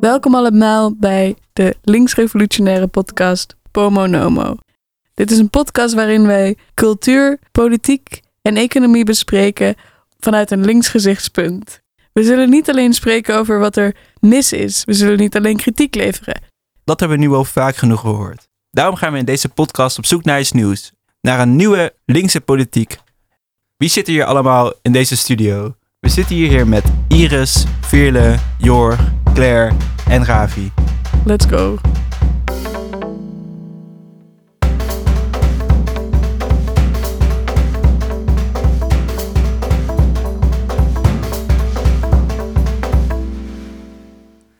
Welkom allemaal bij de linksrevolutionaire podcast Pomo Nomo. Dit is een podcast waarin wij cultuur, politiek en economie bespreken vanuit een links gezichtspunt. We zullen niet alleen spreken over wat er mis is, we zullen niet alleen kritiek leveren. Dat hebben we nu al vaak genoeg gehoord. Daarom gaan we in deze podcast op zoek naar iets nieuws. Naar een nieuwe linkse politiek. Wie zit hier allemaal in deze studio? We zitten hier met Iris, Veerle, Jorg, Claire en Ravi. Let's go.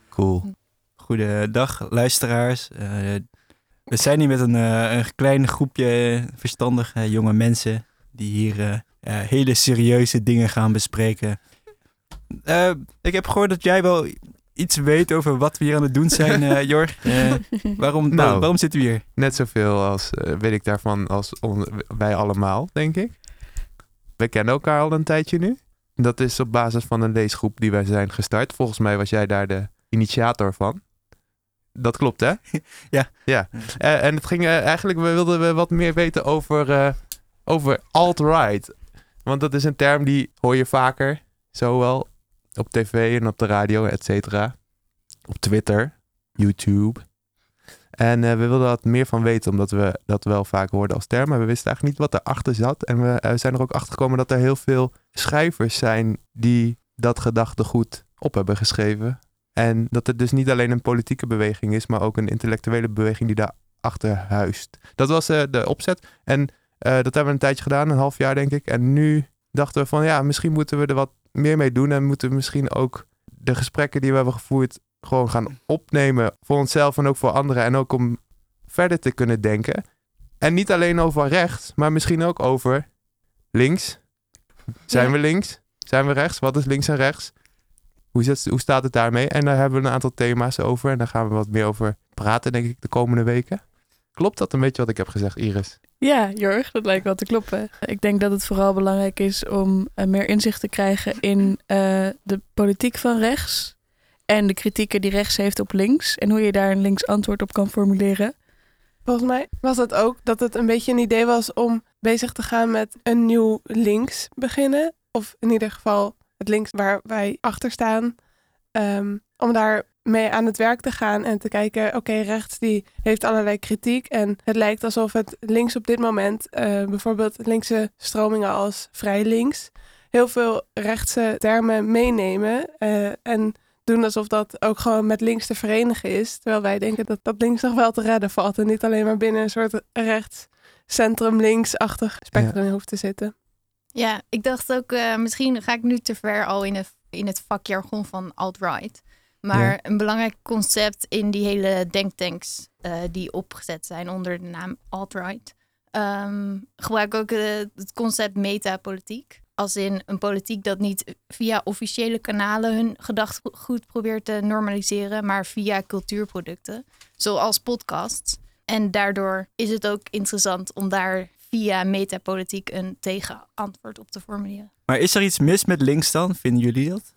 Cool. Goedendag luisteraars. Eh, we zijn hier met een, eh, een klein groepje verstandige jonge mensen die hier eh, eh, hele serieuze dingen gaan bespreken. Eh, ik heb gehoord dat jij wel iets weet over wat we hier aan het doen zijn, eh Jorg. Eh, waarom, Nou. waarom zitten we hier? Net zoveel als eh, weet ik daarvan als wij allemaal, denk ik. We kennen elkaar al een tijdje nu. Dat is op basis van een leesgroep die wij zijn gestart. Volgens mij was jij daar de initiator van. Dat klopt, hè? Ja. Ja. Eh, en het ging eh, eigenlijk, we wilden we wat meer weten over, eh, over alt-right. Want dat is een term die hoor je vaker, zowel op tv en op de radio, et cetera. Op Twitter, YouTube. En eh, we wilden wat meer van weten, omdat we dat wel vaak hoorden als term. Maar we wisten eigenlijk niet wat erachter zat. En we eh, zijn er ook achter gekomen dat er heel veel schrijvers zijn die dat gedachtegoed op hebben geschreven. En dat het dus niet alleen een politieke beweging is, maar ook een intellectuele beweging die daarachter huist. Dat was eh, de opzet. En dat hebben we een tijdje gedaan, een half jaar denk ik. En nu dachten we van ja, misschien moeten we er wat meer mee doen. En moeten we misschien ook de gesprekken die we hebben gevoerd gewoon gaan opnemen voor onszelf en ook voor anderen. En ook om verder te kunnen denken. En niet alleen over rechts, maar misschien ook over links. Zijn Ja. we links? Zijn we rechts? Wat is links en rechts? Hoe, hoe staat het daarmee? En daar hebben we een aantal thema's over. En daar gaan we wat meer over praten, denk ik, de komende weken. Klopt dat een beetje wat ik heb gezegd, Iris? Ja, Jorg, dat lijkt wel te kloppen. Ik denk dat het vooral belangrijk is om eh, meer inzicht te krijgen in eh, de politiek van rechts. En de kritieken die rechts heeft op links. En hoe je daar een links antwoord op kan formuleren. Volgens mij was het ook dat het een beetje een idee was om bezig te gaan met een nieuw links beginnen. Of in ieder geval het links waar wij achter staan. Ehm, om daar mee aan het werk te gaan en te kijken, oké, rechts die heeft allerlei kritiek. En het lijkt alsof het links op dit moment, eh, bijvoorbeeld linkse stromingen als vrij links, heel veel rechtse termen meenemen. eh, en doen alsof dat ook gewoon met links te verenigen is. Terwijl wij denken dat dat links nog wel te redden valt. En niet alleen maar binnen een soort rechts, centrum, linksachtig spectrum hoeft te zitten. Ja, ik dacht ook, eh, misschien ga ik nu te ver al in het, in het vakjargon van alt-right. Maar Ja. een belangrijk concept in die hele denktanks eh, die opgezet zijn onder de naam alt-right, ehm, gebruik ook eh, het concept metapolitiek. Als in een politiek dat niet via officiële kanalen hun gedachtegoed probeert te normaliseren, maar via cultuurproducten, zoals podcasts. En daardoor is het ook interessant om daar via metapolitiek een tegenantwoord op te formuleren. Maar is er iets mis met links dan? Vinden jullie dat?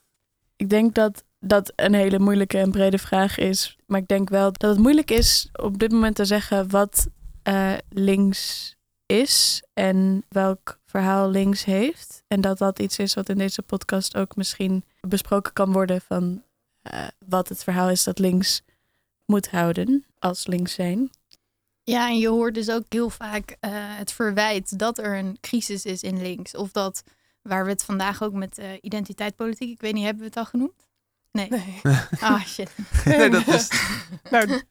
Ik denk dat dat een hele moeilijke en brede vraag is. Maar ik denk wel dat het moeilijk is op dit moment te zeggen wat eh, links is en welk verhaal links heeft. En dat dat iets is wat in deze podcast ook misschien besproken kan worden van eh, wat het verhaal is dat links moet houden als links zijn. Ja, en je hoort dus ook heel vaak eh, het verwijt dat er een crisis is in links. Of dat, waar we het vandaag ook met identiteitspolitiek, ik weet niet, hebben we het al genoeg? Nee. Nee. Ah, shit. Nee, dat is... Nou,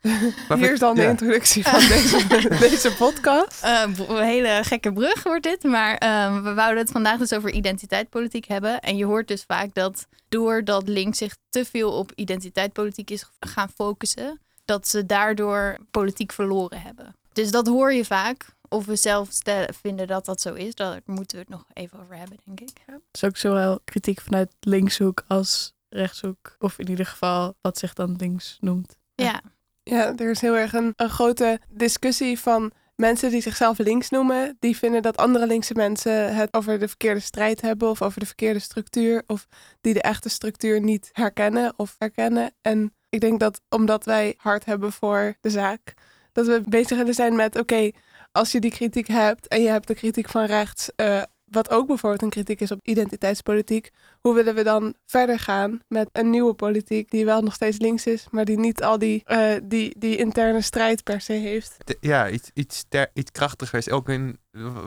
Maar hier is dan de introductie van deze, deze podcast. Eh, een hele gekke brug wordt dit. Maar ehm, we wouden het vandaag dus over identiteitspolitiek hebben. En je hoort dus vaak dat doordat links zich te veel op identiteitspolitiek is gaan focussen, dat ze daardoor politiek verloren hebben. Dus dat hoor je vaak. Of we zelf stellen, vinden dat dat zo is, daar moeten we het nog even over hebben, denk ik. Dus ook zowel kritiek vanuit linkshoek als rechtshoek. Of in ieder geval wat zich dan links noemt. Ja, Ja, er is heel erg een, een grote discussie van mensen die zichzelf links noemen, die vinden dat andere linkse mensen het over de verkeerde strijd hebben of over de verkeerde structuur of die de echte structuur niet herkennen of herkennen. En ik denk dat omdat wij hard hebben voor de zaak, dat we bezig willen zijn met oké, als je die kritiek hebt en je hebt de kritiek van rechts, uh, wat ook bijvoorbeeld een kritiek is op identiteitspolitiek, hoe willen we dan verder gaan met een nieuwe politiek die wel nog steeds links is, maar die niet al die, uh, die, die interne strijd per se heeft? Ja, iets, iets, iets krachtigers, ook in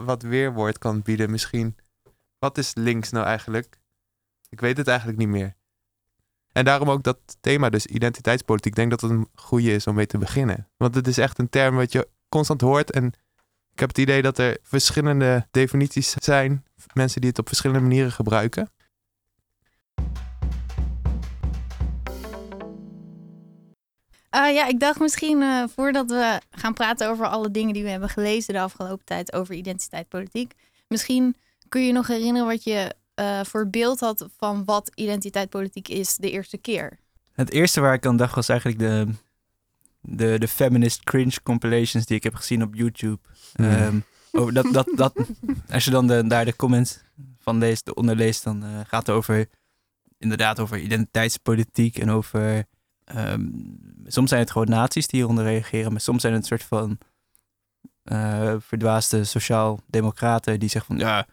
wat weerwoord kan bieden misschien. Wat is links nou eigenlijk? Ik weet het eigenlijk niet meer. En daarom ook dat thema, dus identiteitspolitiek. Ik denk dat het een goede is om mee te beginnen. Want het is echt een term wat je constant hoort en ik heb het idee dat er verschillende definities zijn. Mensen die het op verschillende manieren gebruiken. Uh, ja, ik dacht misschien uh, voordat we gaan praten over alle dingen die we hebben gelezen de afgelopen tijd over identiteit politiek. Misschien kun je nog herinneren wat je uh, voor beeld had van wat identiteit politiek is de eerste keer. Het eerste waar ik aan dacht was eigenlijk de, de, de feminist cringe compilations die ik heb gezien op YouTube. Um, over dat, dat, dat, als je dan de, daar de comments van leest, de onderleest, dan uh, gaat het over inderdaad over identiteitspolitiek en over. Um, soms zijn het gewoon naties die hieronder reageren, maar soms zijn het een soort van uh, verdwaasde sociaal-democraten die zeggen van ja,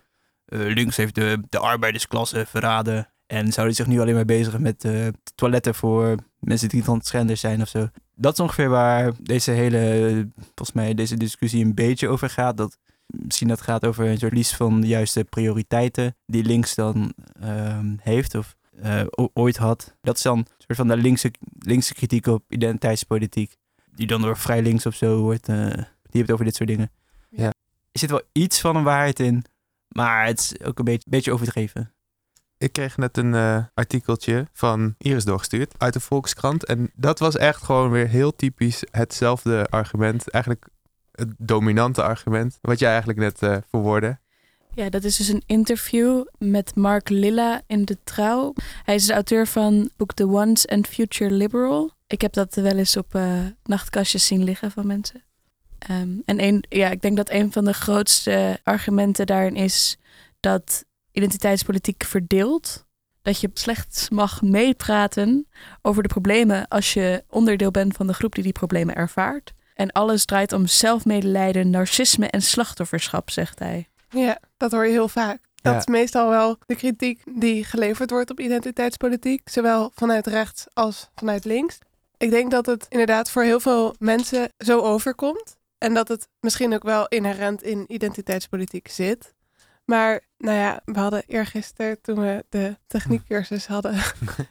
uh, links heeft de, de arbeidersklasse verraden en zouden zich nu alleen maar bezigen met toiletten voor mensen die transgender zijn of zo dat is ongeveer waar deze hele, volgens mij, deze discussie een beetje over gaat. Dat misschien dat gaat over een soort van de juiste prioriteiten die links dan ehm, heeft of uh, ooit had. Dat is dan een soort van de linkse, linkse kritiek op identiteitspolitiek, die dan door vrij links of zo wordt, uh, die hebt over dit soort dingen. Ja. Er zit wel iets van een waarheid in, maar het is ook een beetje, beetje overdreven. Ik kreeg net een uh, artikeltje van Iris doorgestuurd uit de Volkskrant. En dat was echt gewoon weer heel typisch hetzelfde argument. Eigenlijk het dominante argument. Wat jij eigenlijk net uh, verwoordde. Ja, dat is dus een interview met Mark Lilla in De Trouw. Hij is de auteur van het boek The Once and Future Liberal. Ik heb dat wel eens op uh, nachtkastjes zien liggen van mensen. Um, en een, ja, ik denk dat een van de grootste argumenten daarin is dat identiteitspolitiek verdeeld. Dat je slechts mag meepraten over de problemen als je onderdeel bent van de groep die die problemen ervaart. En alles draait om zelfmedelijden, narcisme en slachtofferschap, zegt hij. Ja, dat hoor je heel vaak. Dat is meestal wel de kritiek die geleverd wordt op identiteitspolitiek, zowel vanuit rechts als vanuit links. Ik denk dat het inderdaad voor heel veel mensen zo overkomt. En dat het misschien ook wel inherent in identiteitspolitiek zit. Maar nou ja, we hadden eergisteren, toen we de techniekcursus hadden,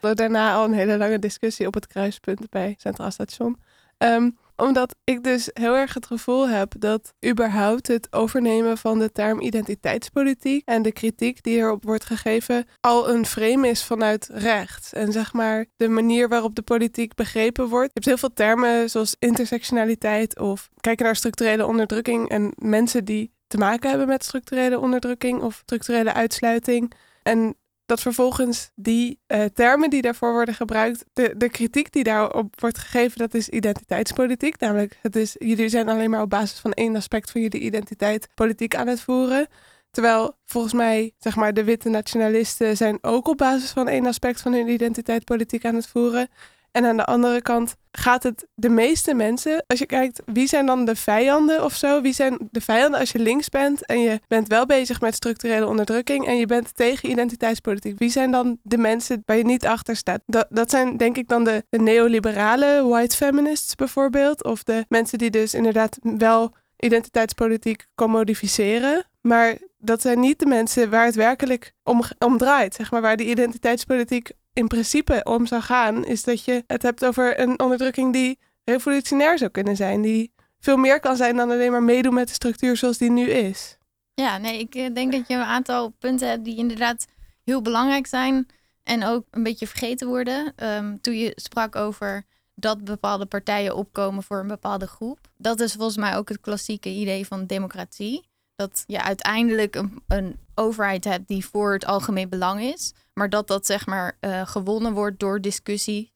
daarna al een hele lange discussie op het kruispunt bij Centraal Station. Ehm, omdat ik dus heel erg het gevoel heb dat überhaupt het overnemen van de term identiteitspolitiek en de kritiek die erop wordt gegeven al een frame is vanuit rechts. En zeg maar de manier waarop de politiek begrepen wordt. Je hebt heel veel termen zoals intersectionaliteit of kijken naar structurele onderdrukking en mensen die te maken hebben met structurele onderdrukking of structurele uitsluiting. En dat vervolgens die uh, termen die daarvoor worden gebruikt, de, de kritiek die daarop wordt gegeven, dat is identiteitspolitiek. Namelijk, het is, jullie zijn alleen maar op basis van één aspect van jullie identiteit politiek aan het voeren. Terwijl volgens mij, zeg maar, de witte nationalisten zijn ook op basis van één aspect van hun identiteit politiek aan het voeren. En aan de andere kant gaat het de meeste mensen, als je kijkt wie zijn dan de vijanden of zo, wie zijn de vijanden als je links bent en je bent wel bezig met structurele onderdrukking en je bent tegen identiteitspolitiek, wie zijn dan de mensen waar je niet achter staat? Dat, dat zijn denk ik dan de, de neoliberale white feminists bijvoorbeeld, of de mensen die dus inderdaad wel identiteitspolitiek commodificeren, maar dat zijn niet de mensen waar het werkelijk om, om draait, zeg maar, waar die identiteitspolitiek in principe om zou gaan, is dat je het hebt over een onderdrukking die revolutionair zou kunnen zijn. Die veel meer kan zijn dan alleen maar meedoen met de structuur zoals die nu is. Ja, nee, ik eh, denk dat je een aantal punten hebt die inderdaad heel belangrijk zijn en ook een beetje vergeten worden. Um, toen je sprak over dat bepaalde partijen opkomen voor een bepaalde groep. Dat is volgens mij ook het klassieke idee van democratie. Dat je uiteindelijk een, een overheid hebt die voor het algemeen belang is. Maar dat dat zeg maar uh, gewonnen wordt door discussie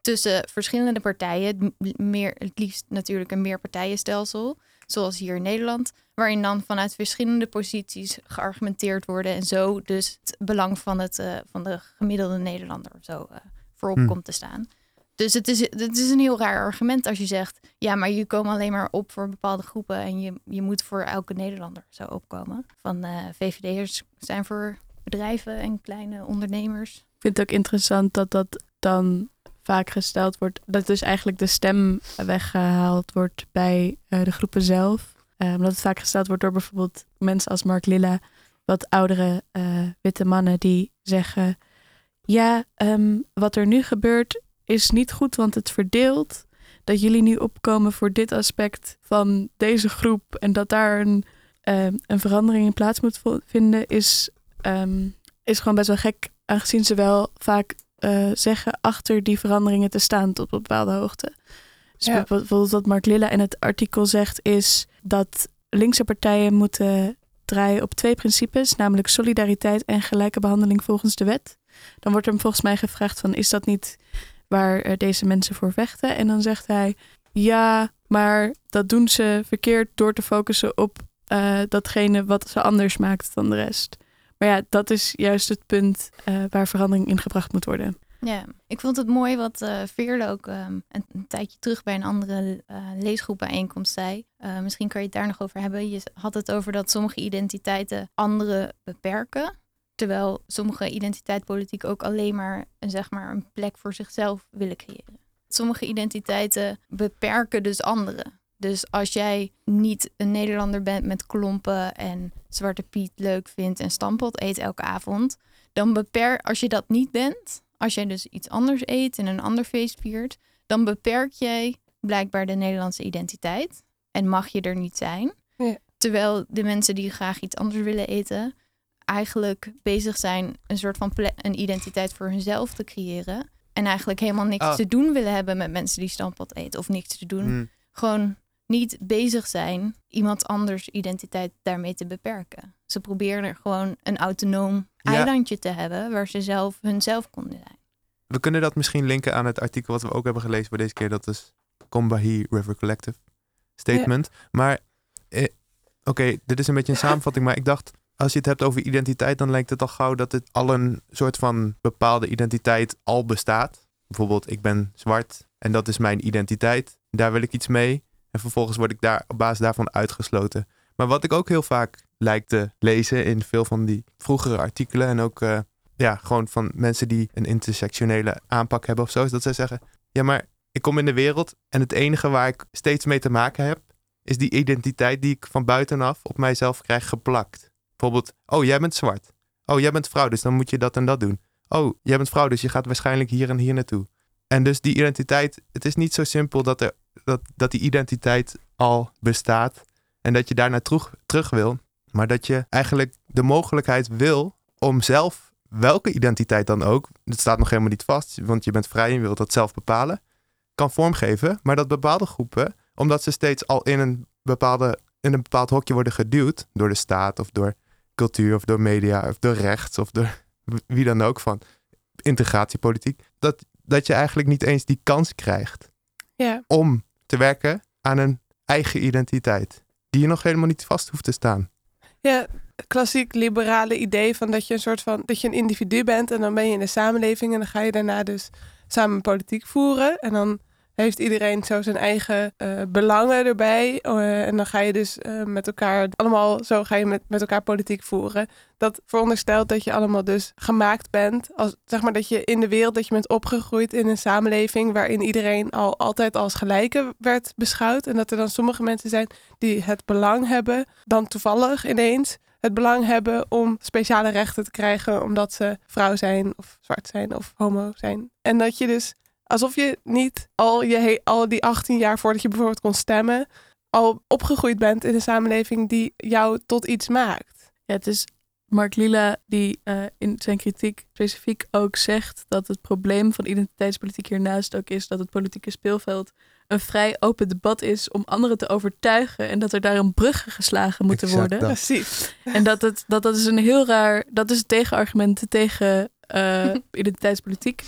tussen verschillende partijen. Meer, het liefst natuurlijk een meerpartijenstelsel. zoals hier in Nederland, waarin dan vanuit verschillende posities geargumenteerd worden en zo dus het belang van, het, eh, van de gemiddelde Nederlander of zo eh, voorop Hm. komt te staan. Dus het is, het is een heel raar argument als je zegt, ja, maar je komen alleen maar op voor bepaalde groepen en je, je moet voor elke Nederlander zo opkomen. Van eh, VVD'ers zijn voor bedrijven en kleine ondernemers. Ik vind het ook interessant dat dat dan vaak gesteld wordt. Dat dus eigenlijk de stem weggehaald wordt bij eh, de groepen zelf. Omdat het vaak gesteld wordt door bijvoorbeeld mensen als Mark Lilla. Wat oudere eh, witte mannen die zeggen... Ja, ehm, wat er nu gebeurt is niet goed, want het verdeelt. Dat jullie nu opkomen voor dit aspect van deze groep... en dat daar een, eh, een verandering in plaats moet vinden... is, ehm, is gewoon best wel gek aangezien ze wel vaak eh, zeggen achter die veranderingen te staan tot op bepaalde hoogte. Dus Ja. bijvoorbeeld wat Mark Lilla in het artikel zegt is dat linkse partijen moeten draaien op twee principes, namelijk solidariteit en gelijke behandeling volgens de wet. Dan wordt hem volgens mij gevraagd van is dat niet waar eh, deze mensen voor vechten? En dan zegt hij ja, maar dat doen ze verkeerd door te focussen op eh, datgene wat ze anders maakt dan de rest. Maar ja, dat is juist het punt eh, waar verandering in gebracht moet worden. Ja, ik vond het mooi wat eh Veerle ook ehm, een, tijdje terug bij een andere leesgroepbijeenkomst zei. Misschien kan je het daar nog over hebben. Je had het over dat sommige identiteiten anderen beperken. Terwijl sommige identiteitspolitiek ook alleen maar zeg maar een plek voor zichzelf willen creëren. Sommige identiteiten beperken dus anderen. Dus als jij niet een Nederlander bent met klompen en Zwarte Piet leuk vindt en stampot eet elke avond, dan beperk als je dat niet bent, als jij dus iets anders eet en een ander feest viert, dan beperk jij blijkbaar de Nederlandse identiteit en mag je er niet zijn. Ja. Terwijl de mensen die graag iets anders willen eten, eigenlijk bezig zijn een soort van ple- een identiteit voor hunzelf te creëren. En eigenlijk helemaal niks Ah. te doen willen hebben met mensen die stampot eten of niks te doen. Hm. Gewoon niet bezig zijn iemand anders identiteit daarmee te beperken. Ze proberen er gewoon een autonoom Ja. eilandje te hebben waar ze zelf hunzelf konden zijn. We kunnen dat misschien linken aan het artikel wat we ook hebben gelezen voor deze keer. Dat is Combahee River Collective Statement. Maar, eh, oké, dit is een beetje een samenvatting. Maar ik dacht, als je het hebt over identiteit, dan lijkt het al gauw dat het al een soort van bepaalde identiteit al bestaat. Bijvoorbeeld, ik ben zwart en dat is mijn identiteit. Daar wil ik iets mee. En vervolgens word ik daar op basis daarvan uitgesloten. Maar wat ik ook heel vaak lijkt te lezen in veel van die vroegere artikelen en ook eh, ja, gewoon van mensen die een intersectionele aanpak hebben of zo, is dat zij zeggen: Ja, maar ik kom in de wereld en het enige waar ik steeds mee te maken heb, is die identiteit die ik van buitenaf op mijzelf krijg geplakt. Bijvoorbeeld: Oh, jij bent zwart. Oh, jij bent vrouw, dus dan moet je dat en dat doen. Oh, jij bent vrouw, dus je gaat waarschijnlijk hier en hier naartoe. En dus die identiteit, het is niet zo simpel dat, er, dat, dat die identiteit al bestaat en dat je daar naar terug, terug wil, maar dat je eigenlijk de mogelijkheid wil om zelf welke identiteit dan ook, dat staat nog helemaal niet vast, want je bent vrij en je wilt dat zelf bepalen, kan vormgeven. Maar dat bepaalde groepen, omdat ze steeds al in een, bepaalde, in een bepaald hokje worden geduwd door de staat of door cultuur of door media of door rechts of door wie dan ook van integratiepolitiek, dat, dat je eigenlijk niet eens die kans krijgt Ja, om te werken aan een eigen identiteit, die je nog helemaal niet vast hoeft te staan. ja klassiek liberale idee van dat je een soort van dat je een individu bent en dan ben je in de samenleving en dan ga je daarna dus samen politiek voeren en dan heeft iedereen zo zijn eigen eh, belangen erbij eh, en dan ga je dus eh, met elkaar allemaal zo ga je met, met elkaar politiek voeren. Dat veronderstelt dat je allemaal dus gemaakt bent als zeg maar dat je in de wereld dat je bent opgegroeid in een samenleving waarin iedereen al altijd als gelijke werd beschouwd en dat er dan sommige mensen zijn die het belang hebben dan toevallig ineens het belang hebben om speciale rechten te krijgen omdat ze vrouw zijn of zwart zijn of homo zijn. En dat je dus alsof je niet al, je, al die 18 jaar voordat je bijvoorbeeld kon stemmen, al opgegroeid bent in een samenleving die jou tot iets maakt. Ja, het is Mark Lila die eh, in zijn kritiek specifiek ook zegt dat het probleem van identiteitspolitiek hiernaast ook is dat het politieke speelveld een vrij open debat is om anderen te overtuigen en dat er daarom bruggen geslagen moeten Exact worden. dat. Precies. En dat, het, dat dat is een heel raar, dat is het tegenargument tegen eh, identiteitspolitiek.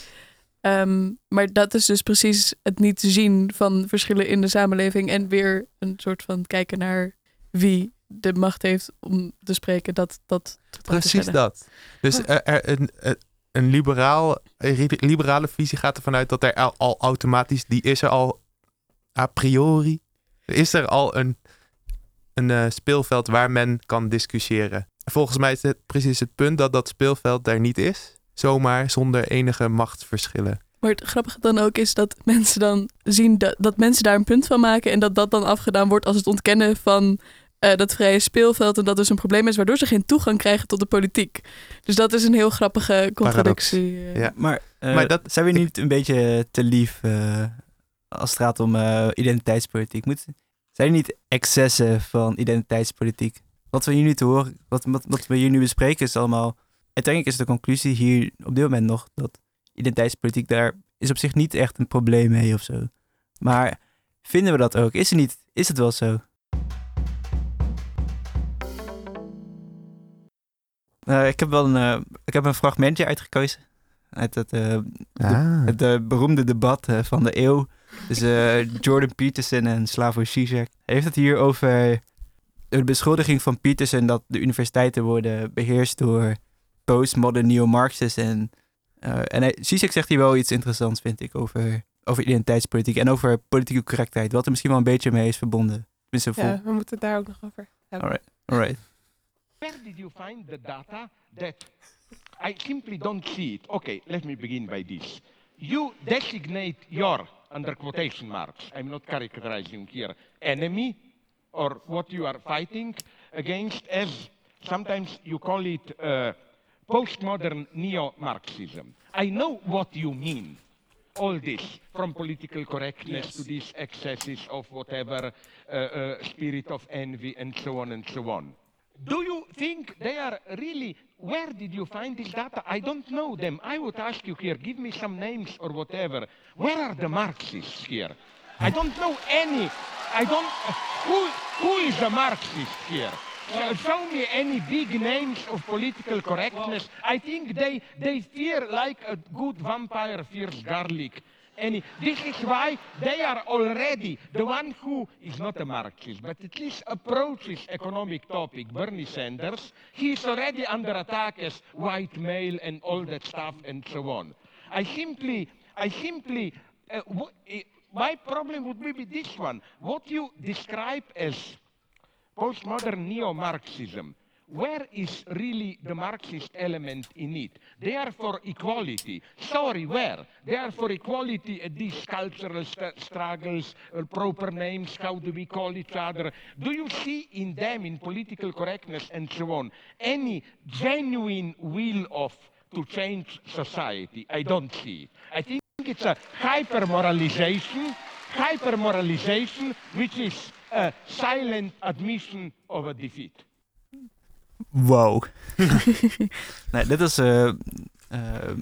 Ehm, maar dat is dus precies het niet zien van verschillen in de samenleving. En weer een soort van kijken naar wie de macht heeft om te spreken. Dat, dat Precies dat. Dus er, er- een, een- een, liberaal, een liberale visie gaat ervan uit dat er al, al automatisch, die is er al a priori, is er al een, een eh, speelveld waar men kan discussiëren. Volgens mij is het precies het punt dat dat speelveld daar niet is, zomaar zonder enige machtsverschillen. Maar het grappige dan ook is dat mensen dan zien dat, dat mensen daar een punt van maken. En dat dat dan afgedaan wordt als het ontkennen van eh, dat vrije speelveld. En dat dus een probleem is waardoor ze geen toegang krijgen tot de politiek. Dus dat is een heel grappige contradictie. eh. Ja. Maar, eh, Maar dat- zijn we niet een beetje te lief eh, als het gaat om eh, identiteitspolitiek? Moet, zijn er niet excessen van identiteitspolitiek? Wat we hier nu te horen, wat, wat, wat we hier nu bespreken is allemaal... Uiteindelijk is de conclusie hier op dit moment nog dat identiteitspolitiek daar is op zich niet echt een probleem mee of zo. Maar vinden we dat ook? Is het, niet, is het wel zo? Eh, ik heb wel een, eh, ik heb een fragmentje uitgekozen uit het, eh, Ah. het beroemde debat van de eeuw tussen Jordan Peterson en Slavoj Žižek. Hij heeft het hier over de beschuldiging van Peterson dat de universiteiten worden beheerst door postmodern neo-Marxists. En, eh en hij, Zizek zegt hier wel iets interessants, vind ik, over, over identiteitspolitiek en over politieke correctheid. Wat er misschien wel een beetje mee is verbonden. Tenminste. Ja, we moeten het daar ook nog over hebben. Alright. Alright. Where did you find the data that I simply don't see it? Okay, let me begin by this. You designate your, under quotation marks, I'm not characterizing here, enemy or what you are fighting against as sometimes you call it uh, postmodern neo-Marxism. I know what you mean all this, from political correctness to these excesses of whatever uh, uh, spirit of envy and so on and so on. Do you think they are really? Where did you find this data? I don't know them. I would ask you here, give me some names or whatever. Where are the Marxists here? I don't know any. I don't. who, who is a Marxist here? Uh, show me any big names of political correctness. I think they, they fear like a good vampire fears garlic. And this is why they are already the one who is not a Marxist, but at least approaches economic topic, Bernie Sanders. He is already under attack as white male and all that stuff and so on. I simply, I simply, uh, eh, my problem would be this one. What you describe as postmodern neo-Marxism. Where is really the Marxist element in it? They are for equality. Sorry, where? They are for equality at these cultural st- struggles, uh, proper names, how do we call each other? Do you see in them, in political correctness and so on, any genuine will of to change society? I don't see it. I think it's a hyper-moralization, hyper-moralization, which is a silent admission of a defeat. Wow. nee, dit is... eh ehm,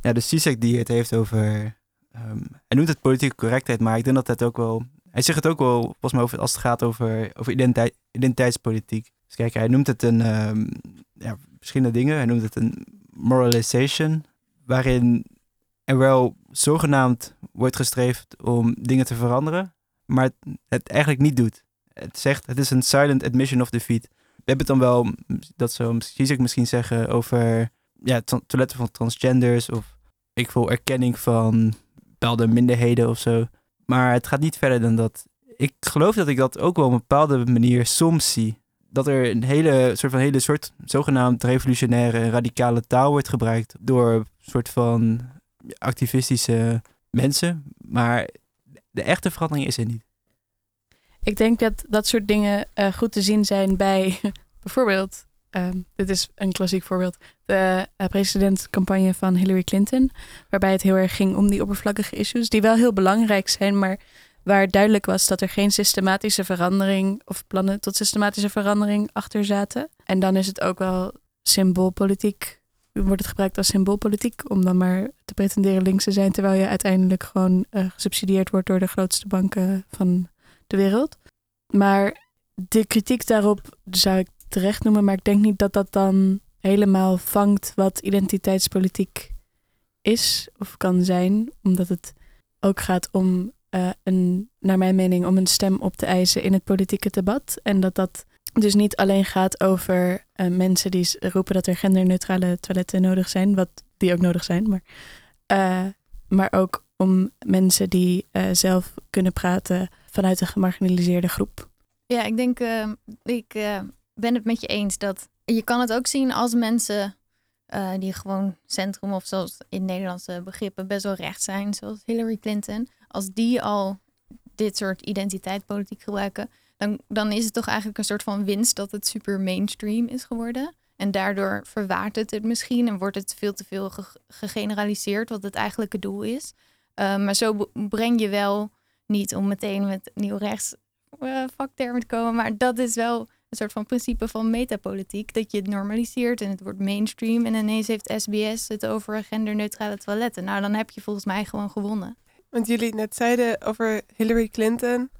ja, de Zizek die het heeft over... ehm, hij noemt het politieke correctheid, maar ik denk dat het ook wel... Hij zegt het ook wel, volgens mij, over, als het gaat over, over identiteit, identiteitspolitiek. Dus kijk, hij noemt het een... ehm, ja, verschillende dingen. Hij noemt het een moralization, waarin er wel zogenaamd wordt gestreefd om dingen te veranderen, maar het, eigenlijk niet doet. Het zegt, het is een silent admission of defeat. We hebben het dan wel, dat zou ik misschien zeggen, over ja, to- toiletten van transgenders of ik voel erkenning van bepaalde minderheden of zo. Maar het gaat niet verder dan dat. Ik geloof dat ik dat ook wel op een bepaalde manier soms zie. Dat er een hele soort van hele soort zogenaamd revolutionaire radicale taal wordt gebruikt door een soort van activistische mensen. Maar de echte verandering is er niet. Ik denk dat dat soort dingen eh, goed te zien zijn bij bijvoorbeeld, ehm, dit is een klassiek voorbeeld, de uh, presidentscampagne van Hillary Clinton, waarbij het heel erg ging om die oppervlakkige issues, die wel heel belangrijk zijn, maar waar duidelijk was dat er geen systematische verandering of plannen tot systematische verandering achter zaten. En dan is het ook wel symboolpolitiek, wordt het gebruikt als symboolpolitiek, om dan maar te pretenderen links te zijn, terwijl je uiteindelijk gewoon uh, gesubsidieerd wordt door de grootste banken van de wereld. Maar de kritiek daarop zou ik terecht noemen, maar ik denk niet dat dat dan helemaal vangt wat identiteitspolitiek is of kan zijn, omdat het ook gaat om eh, een, naar mijn mening, om een stem op te eisen in het politieke debat. En dat dat dus niet alleen gaat over eh, mensen die roepen dat er genderneutrale toiletten nodig zijn, wat die ook nodig zijn, maar, eh, maar ook om mensen die eh, zelf kunnen praten vanuit een gemarginaliseerde groep. Ja, ik denk, eh, ik ben het met je eens dat je kan het ook zien als mensen die gewoon centrum of zoals in Nederlandse begrippen best wel recht zijn, zoals Hillary Clinton. Als die al dit soort identiteitspolitiek gebruiken, dan, dan is het toch eigenlijk een soort van winst dat het super mainstream is geworden. En daardoor verwaart het het misschien en wordt het veel te veel ge- gegeneraliseerd, wat het eigenlijke doel is. Eh, maar zo breng je wel niet om meteen met nieuw rechts eh, vaktermen te komen. Maar dat is wel een soort van principe van metapolitiek. Dat je het normaliseert en het wordt mainstream. En ineens heeft SBS het over genderneutrale toiletten. Nou, dan heb je volgens mij gewoon gewonnen. Want jullie net zeiden over Hillary Clinton.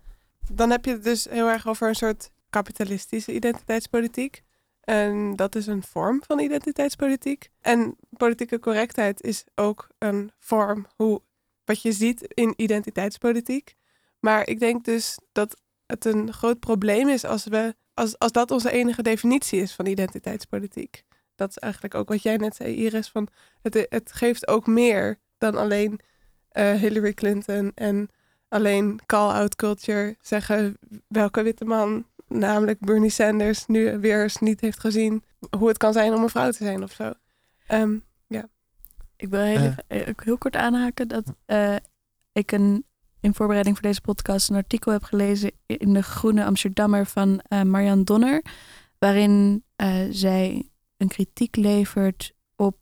Dan heb je het dus heel erg over een soort kapitalistische identiteitspolitiek. En dat is een vorm van identiteitspolitiek. En politieke correctheid is ook een vorm hoe, wat je ziet in identiteitspolitiek. Maar ik denk dus dat het een groot probleem is als, we, als, als dat onze enige definitie is van identiteitspolitiek. Dat is eigenlijk ook wat jij net zei, Iris. Van het, het geeft ook meer dan alleen eh, Hillary Clinton en alleen call-out culture zeggen welke witte man, namelijk Bernie Sanders, nu weer eens niet heeft gezien hoe het kan zijn om een vrouw te zijn of zo. Ehm, Ik wil heel, Eh. eh, ook heel kort aanhaken dat eh, ik een, in voorbereiding voor deze podcast een artikel heb gelezen in de Groene Amsterdammer van eh Marianne Donner, waarin eh, zij een kritiek levert op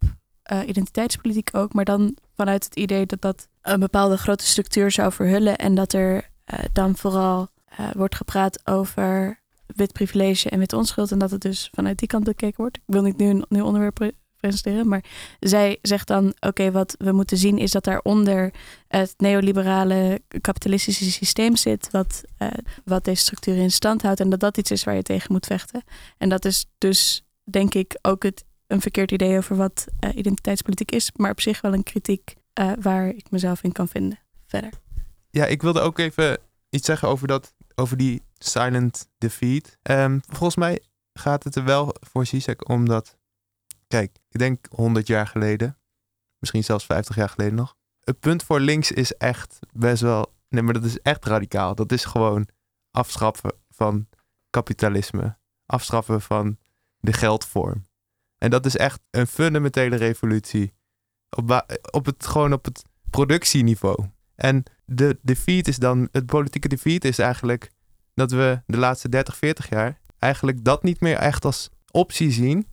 eh, identiteitspolitiek ook, maar dan vanuit het idee dat dat een bepaalde grote structuur zou verhullen en dat er eh, dan vooral eh, wordt gepraat over wit privilege en wit onschuld en dat het dus vanuit die kant bekeken wordt. Ik wil niet nu een nieuw onderwerp pre- presenteren, maar zij zegt dan: oké, wat we moeten zien is dat daaronder het neoliberale kapitalistische systeem zit, wat, wat deze structuur in stand houdt, en dat dat iets is waar je tegen moet vechten. En dat is dus, denk ik, ook het, een verkeerd idee over wat eh, identiteitspolitiek is, maar op zich wel een kritiek eh, waar ik mezelf in kan vinden. Verder. Ja, ik wilde ook even iets zeggen over, dat, over die silent defeat. Ehm, volgens mij gaat het er wel voor Zizek om dat... Kijk, ik denk 100 jaar geleden, misschien zelfs 50 jaar geleden nog. Het punt voor links is echt best wel... Nee, maar dat is echt radicaal. Dat is gewoon afschaffen van kapitalisme. Afschaffen van de geldvorm. En dat is echt een fundamentele revolutie. Op, op het, gewoon op het productieniveau. En de defeat is dan, het politieke defeat is eigenlijk dat we de laatste 30, 40 jaar eigenlijk dat niet meer echt als optie zien.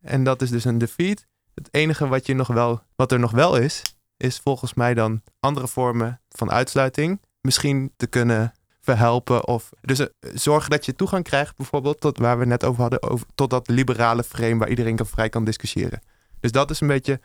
En dat is dus een defeat. Het enige wat, je nog wel, wat er nog wel is, is volgens mij dan andere vormen van uitsluiting misschien te kunnen verhelpen. Of dus eh, zorgen dat je toegang krijgt, bijvoorbeeld, tot waar we net over hadden, over, tot dat liberale frame waar iedereen kan, vrij kan discussiëren. Dus dat is een beetje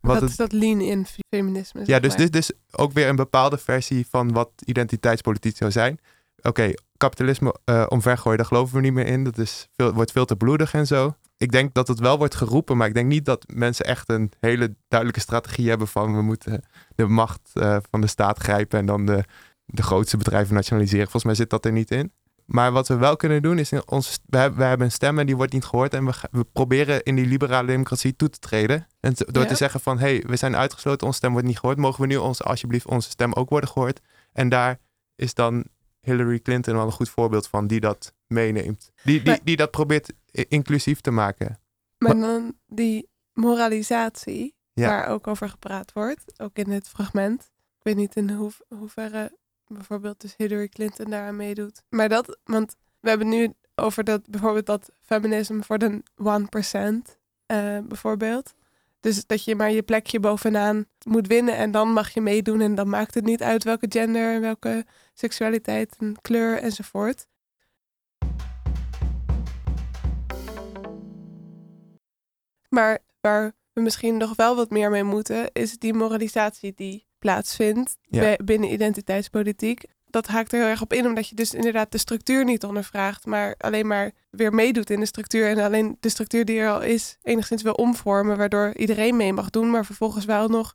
wat dat het, is dat lean-in feminisme. ja, dus dit is ook weer een bepaalde versie van wat identiteitspolitiek zou zijn. Oké, kapitalisme eh omvergooien, daar geloven we niet meer in. Dat is veel, wordt veel te bloedig en zo. Ik denk dat het wel wordt geroepen, maar ik denk niet dat mensen echt een hele duidelijke strategie hebben van we moeten de macht eh, van de staat grijpen en dan de, de grootste bedrijven nationaliseren. Volgens mij zit dat er niet in. Maar wat we wel kunnen doen is, in ons, we, hebben, we hebben een stem en die wordt niet gehoord. En we, we proberen in die liberale democratie toe te treden. En te- door Ja. te zeggen van, hé, hey, we zijn uitgesloten, onze stem wordt niet gehoord. Mogen we nu ons, alsjeblieft onze stem ook worden gehoord? En daar is dan Hillary Clinton wel een goed voorbeeld van, die dat meeneemt. Die, die, Maar- die dat probeert inclusief te maken. Maar dan die moralisatie, Ja. waar ook over gepraat wordt, ook in dit fragment. Ik weet niet in hoe, hoeverre bijvoorbeeld dus Hillary Clinton daaraan meedoet. Maar dat, want we hebben nu over dat bijvoorbeeld dat feminisme voor de 1% eh, bijvoorbeeld. Dus dat je maar je plekje bovenaan moet winnen en dan mag je meedoen en dan maakt het niet uit welke gender en welke seksualiteit en kleur enzovoort. Maar waar we misschien nog wel wat meer mee moeten, is die moralisatie die plaatsvindt Ja. binnen identiteitspolitiek. dat haakt er heel erg op in, omdat je dus inderdaad de structuur niet ondervraagt, maar alleen maar weer meedoet in de structuur en alleen de structuur die er al is enigszins wil omvormen, waardoor iedereen mee mag doen, maar vervolgens wel nog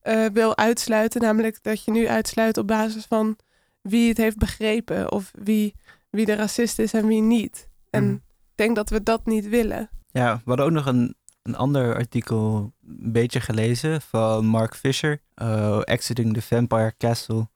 eh, wil uitsluiten, namelijk dat je nu uitsluit op basis van wie het heeft begrepen of wie, wie de racist is en wie niet. En Mhm. ik denk dat we dat niet willen. Ja, we hadden ook nog een, een ander artikel een beetje gelezen van Mark Fisher, eh, Exiting the Vampire Castle.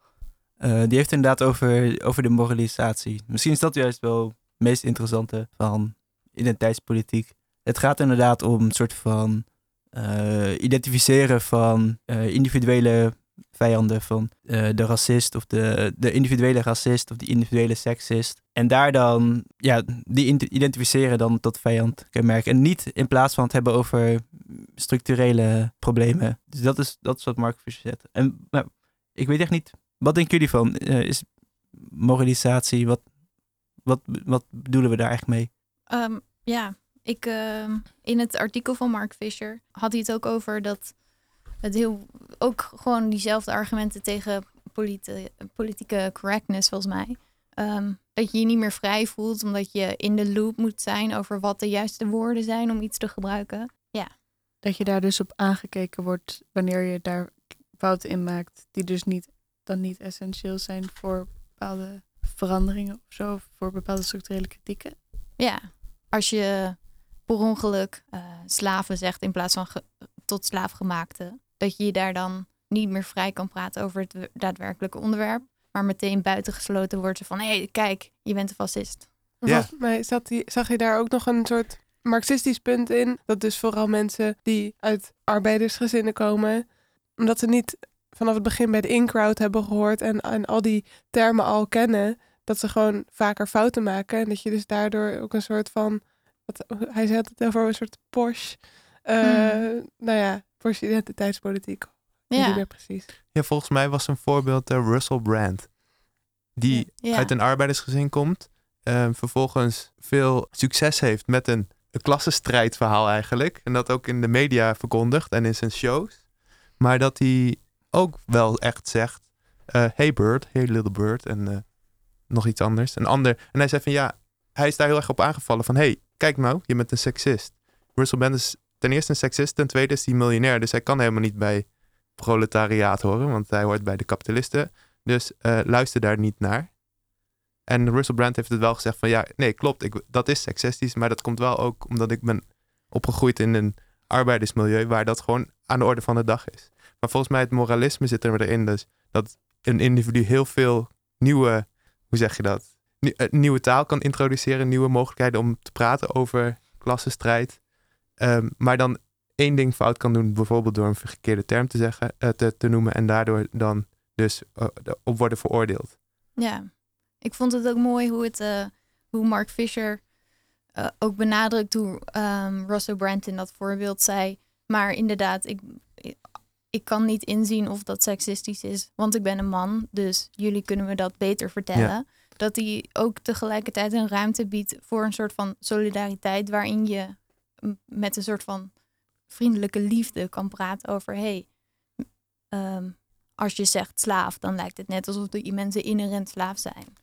Eh, die heeft inderdaad over, over de moralisatie. Misschien is dat juist wel het meest interessante van identiteitspolitiek. Het gaat inderdaad om een soort van eh, identificeren van individuele vijanden van eh, de racist of de, de individuele racist of de individuele seksist. En daar dan, ja, die identificeren dan tot vijand kenmerken. En niet in plaats van het hebben over structurele problemen. Dus dat is, dat is wat Mark Fisher zet. En nou, ik weet echt niet, wat denken jullie van? Eh, is moralisatie, wat, wat, wat bedoelen we daar echt mee? Ehm, ja, ik, ehm, in het artikel van Mark Fisher had hij het ook over dat het heel, ook gewoon diezelfde argumenten tegen politi- politieke correctness volgens mij. Ehm, dat je je niet meer vrij voelt omdat je in de loop moet zijn over wat de juiste woorden zijn om iets te gebruiken. Dat je daar dus op aangekeken wordt wanneer je daar fouten in maakt, die dus niet, dan niet essentieel zijn voor bepaalde veranderingen of zo, of voor bepaalde structurele kritieken. Ja, als je per ongeluk eh, slaven zegt in plaats van tot slaafgemaakte, dat je je daar dan niet meer vrij kan praten over het we- daadwerkelijke onderwerp, maar meteen buitengesloten wordt van hé, hey, kijk, je bent een fascist. Ja. Volgens mij zat die, zag je daar ook nog een soort marxistisch punt in. Dat dus vooral mensen die uit arbeidersgezinnen komen, omdat ze niet vanaf het begin bij de in-crowd hebben gehoord en, en al die termen al kennen, dat ze gewoon vaker fouten maken. En dat je dus daardoor ook een soort van, wat, hij zei het over een soort Porsche, eh, nou ja, Porsche identiteitspolitiek. Ja. Precies. Ja, volgens mij was een voorbeeld eh, Russell Brand. Die ja. uit een arbeidersgezin komt. eh, vervolgens veel succes heeft met een, een klassenstrijdverhaal eigenlijk. En dat ook in de media verkondigt en in zijn shows. Maar dat hij ook wel echt zegt... eh, hey Bird, hey little bird. En eh, nog iets anders. Een ander. En hij zei van ja, hij is daar heel erg op aangevallen van... hey, kijk nou, je bent een seksist. Russell Brand is ten eerste een seksist. Ten tweede is hij miljonair. Dus hij kan helemaal niet bij proletariaat horen. Want hij hoort bij de kapitalisten. Dus eh, luister daar niet naar. En Russell Brand heeft het wel gezegd van ja, nee, klopt, ik, dat is seksistisch, maar dat komt wel ook omdat ik ben opgegroeid in een arbeidersmilieu waar dat gewoon aan de orde van de dag is. Maar volgens mij het moralisme zit er erin, dus dat een individu heel veel nieuwe, hoe zeg je dat, eh, nieuwe taal kan introduceren, nieuwe mogelijkheden om te praten over klassenstrijd, Ehm, maar dan één ding fout kan doen, bijvoorbeeld door een verkeerde term te zeggen, eh, te, te noemen en daardoor dan dus eh, op worden veroordeeld. Ja, ik vond het ook mooi hoe, het, eh, hoe Mark Fisher ook benadrukt hoe ehm, Russell Brand in dat voorbeeld zei. Maar inderdaad, ik, ik kan niet inzien of dat seksistisch is, want ik ben een man. Dus jullie kunnen me dat beter vertellen. Dat hij ook tegelijkertijd een ruimte biedt voor een soort van solidariteit, waarin je met een soort van vriendelijke liefde kan praten over: hey, ehm, als je zegt slaaf, dan lijkt het net alsof die mensen inherent slaaf zijn.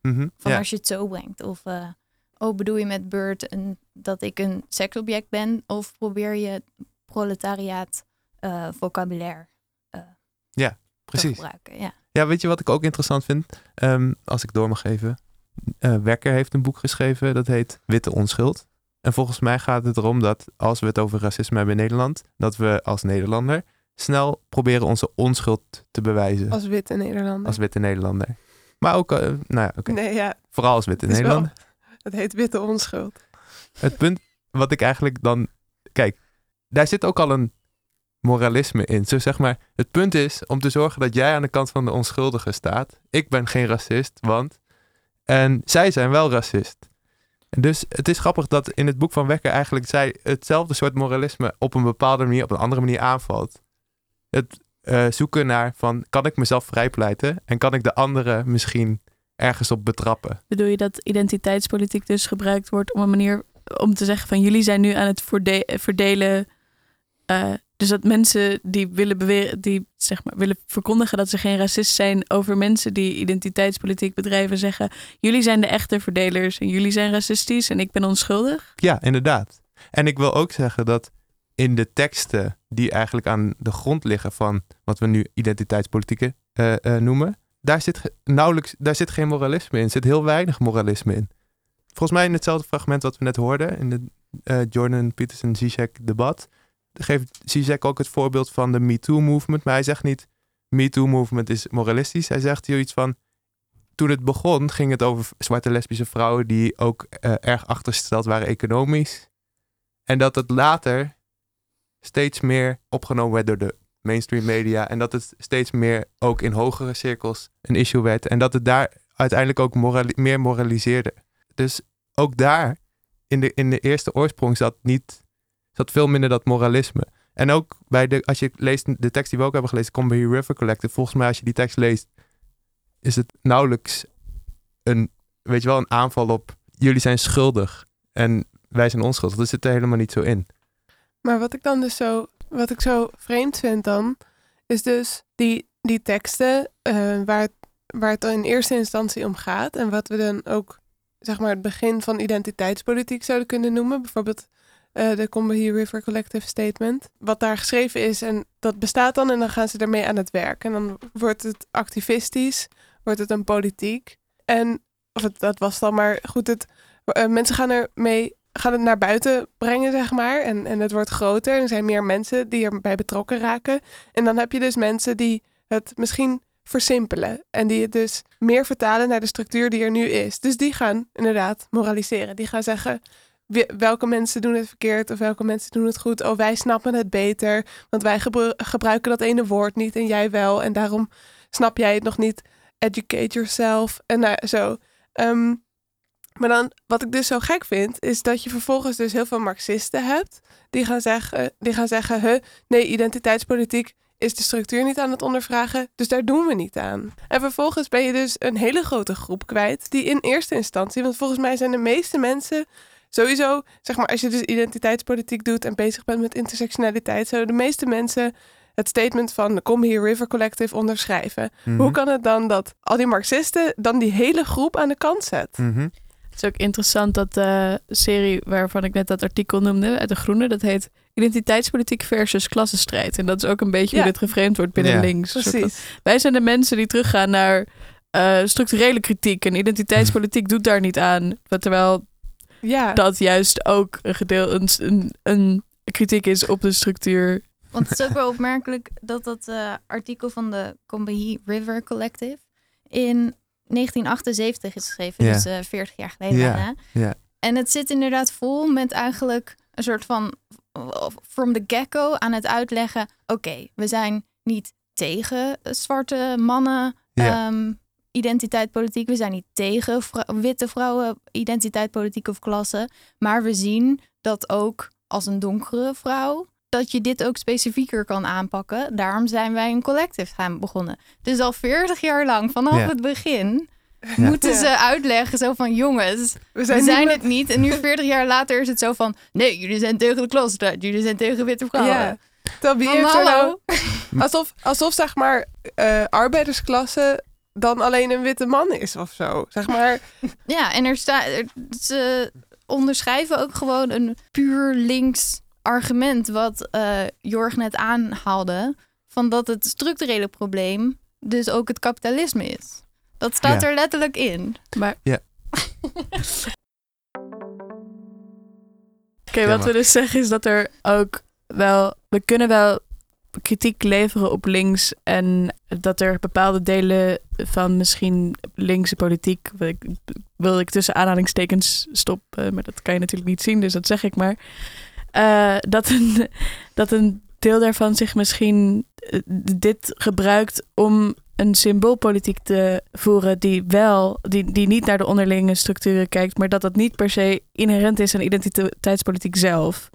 Mhm, Van ja. als je het zo brengt. Of eh, oh, bedoel je met Bird een, dat ik een seksobject ben? Of probeer je proletariaat eh, vocabulaire te Precies. gebruiken? Ja. Ja, weet je wat ik ook interessant vind? Ehm, als ik door mag geven. Eh Wekker heeft een boek geschreven dat heet Witte Onschuld. En volgens mij gaat het erom dat als we het over racisme hebben in Nederland, dat we als Nederlander snel proberen onze onschuld te bewijzen. Als, Als witte Nederlander. witte Nederlander. Maar ook, eh, nou ja, oké. Nee, ja, Vooral als witte Het is wel- Nederlander. het heet witte onschuld. Het punt wat ik eigenlijk dan. Kijk, daar zit ook al een moralisme in. Zo zeg maar, het punt is om te zorgen dat jij aan de kant van de onschuldigen staat. Ik ben geen racist, want. En zij zijn wel racist. Dus het is grappig dat in het boek van Wekker eigenlijk zij hetzelfde soort moralisme op een bepaalde manier, op een andere manier aanvalt. Het eh, zoeken naar van, kan ik mezelf vrijpleiten en kan ik de anderen misschien ergens op betrappen? Bedoel je dat identiteitspolitiek dus gebruikt wordt om een manier om te zeggen van jullie zijn nu aan het verde- verdelen. Eh, dus dat mensen die willen beweren, die zeg maar, willen verkondigen dat ze geen racist zijn over mensen die identiteitspolitiek bedrijven zeggen: jullie zijn de echte verdelers en jullie zijn racistisch en ik ben onschuldig. Ja, inderdaad. En ik wil ook zeggen dat in de teksten die eigenlijk aan de grond liggen van wat we nu identiteitspolitieken eh, eh, noemen, daar zit nauwelijks, daar zit geen moralisme in. Er zit heel weinig moralisme in. Volgens mij in hetzelfde fragment wat we net hoorden, in de Jordan Peterson Zizek debat, geeft Zizek ook het voorbeeld van de MeToo movement. Maar hij zegt niet MeToo movement is moralistisch. Hij zegt hier iets van toen het begon, ging het over zwarte lesbische vrouwen die ook eh, erg achtergesteld waren economisch. En dat het later steeds meer opgenomen werd door de mainstream media. En dat het steeds meer ook in hogere cirkels een issue werd. En dat het daar uiteindelijk ook meer moraliseerde. Dus ook daar, in de, in de eerste oorsprong, zat, niet, zat veel minder dat moralisme. En ook bij de, als je leest de tekst die we ook hebben gelezen, Combahee River Collective. Volgens mij, als je die tekst leest, is het nauwelijks een, weet je wel, een aanval op jullie zijn schuldig en wij zijn onschuldig. Dat zit er helemaal niet zo in. Maar wat ik dan dus zo, wat ik zo vreemd vind dan, is dus die, die teksten eh, waar, het, waar het in eerste instantie om gaat. En wat we dan ook, zeg maar, het begin van identiteitspolitiek zouden kunnen noemen. Bijvoorbeeld eh, de Combahee River Collective Statement. Wat daar geschreven is en dat bestaat dan en dan gaan ze ermee aan het werk. En dan wordt het activistisch, wordt het een politiek. En, of het, dat was dan maar goed, het, eh, mensen gaan ermee gaan het naar buiten brengen, zeg maar. En, en het wordt groter. En er zijn meer mensen die erbij betrokken raken. En dan heb je dus mensen die het misschien versimpelen. En die het dus meer vertalen naar de structuur die er nu is. Dus die gaan inderdaad moraliseren. Die gaan zeggen, welke mensen doen het verkeerd of welke mensen doen het goed. Oh, wij snappen het beter, want wij gebru- gebruiken dat ene woord niet en jij wel. En daarom snap jij het nog niet. Educate yourself. En nou, zo. Ehm, maar dan, wat ik dus zo gek vind, is dat je vervolgens dus heel veel Marxisten hebt. Die gaan zeggen, die gaan zeggen huh, nee, identiteitspolitiek is de structuur niet aan het ondervragen, dus daar doen we niet aan. En vervolgens ben je dus een hele grote groep kwijt, die in eerste instantie, want volgens mij zijn de meeste mensen sowieso, zeg maar, als je dus identiteitspolitiek doet en bezig bent met intersectionaliteit, zouden de meeste mensen het statement van de Come Here River Collective onderschrijven. Mhm. Hoe kan het dan dat al die Marxisten dan die hele groep aan de kant zet? Mhm. Het is ook interessant dat de serie waarvan ik net dat artikel noemde uit de Groene, dat heet Identiteitspolitiek versus klassenstrijd. En dat is ook een beetje Ja. hoe dit geframed wordt binnen Ja. links. Precies. Wij zijn de mensen die teruggaan naar eh, structurele kritiek. En identiteitspolitiek doet daar niet aan. Terwijl Ja. dat juist ook een, gedeel, een, een, een kritiek is op de structuur. Want het is ook wel opmerkelijk dat dat eh, artikel van de Combahee River Collective in 1978 is geschreven. Ja. Dus eh 40 jaar geleden Ja, bijna. ja. En het zit inderdaad vol met eigenlijk een soort van from the get-go aan het uitleggen. Oké, we zijn niet tegen zwarte mannen Ja. Ehm, identiteit politiek. We zijn niet tegen vrou- witte vrouwen identiteit politiek of klasse. Maar we zien dat ook als een donkere vrouw dat je dit ook specifieker kan aanpakken. Daarom zijn wij een collective gaan begonnen. Dus al 40 jaar lang, vanaf Ja. het begin, moeten Ja. ze uitleggen zo van jongens, We we zijn, het niet. En nu 40 jaar later is het zo van nee, jullie zijn tegen de klasstrijd, jullie zijn tegen witte vrouwen. Ja. Heeft er nou... hallo? Alsof, alsof zeg maar eh, arbeidersklasse dan alleen een witte man is of zo. Zeg maar, Ja, en er staat, ze onderschrijven ook gewoon een puur links argument, wat eh, Jorg net aanhaalde, van dat het structurele probleem dus ook het kapitalisme is. Dat staat Ja. er letterlijk in. Maar Ja. Oké, wat we dus zeggen is dat er ook wel... We kunnen wel kritiek leveren op links en dat er bepaalde delen van misschien linkse politiek, wil ik, tussen aanhalingstekens stoppen, maar dat kan je natuurlijk niet zien, dus dat zeg ik maar. Eh, dat, een, dat een deel daarvan zich misschien eh, dit gebruikt om een symboolpolitiek te voeren die wel, die, die niet naar de onderlinge structuren kijkt, maar dat dat niet per se inherent is aan identiteitspolitiek zelf.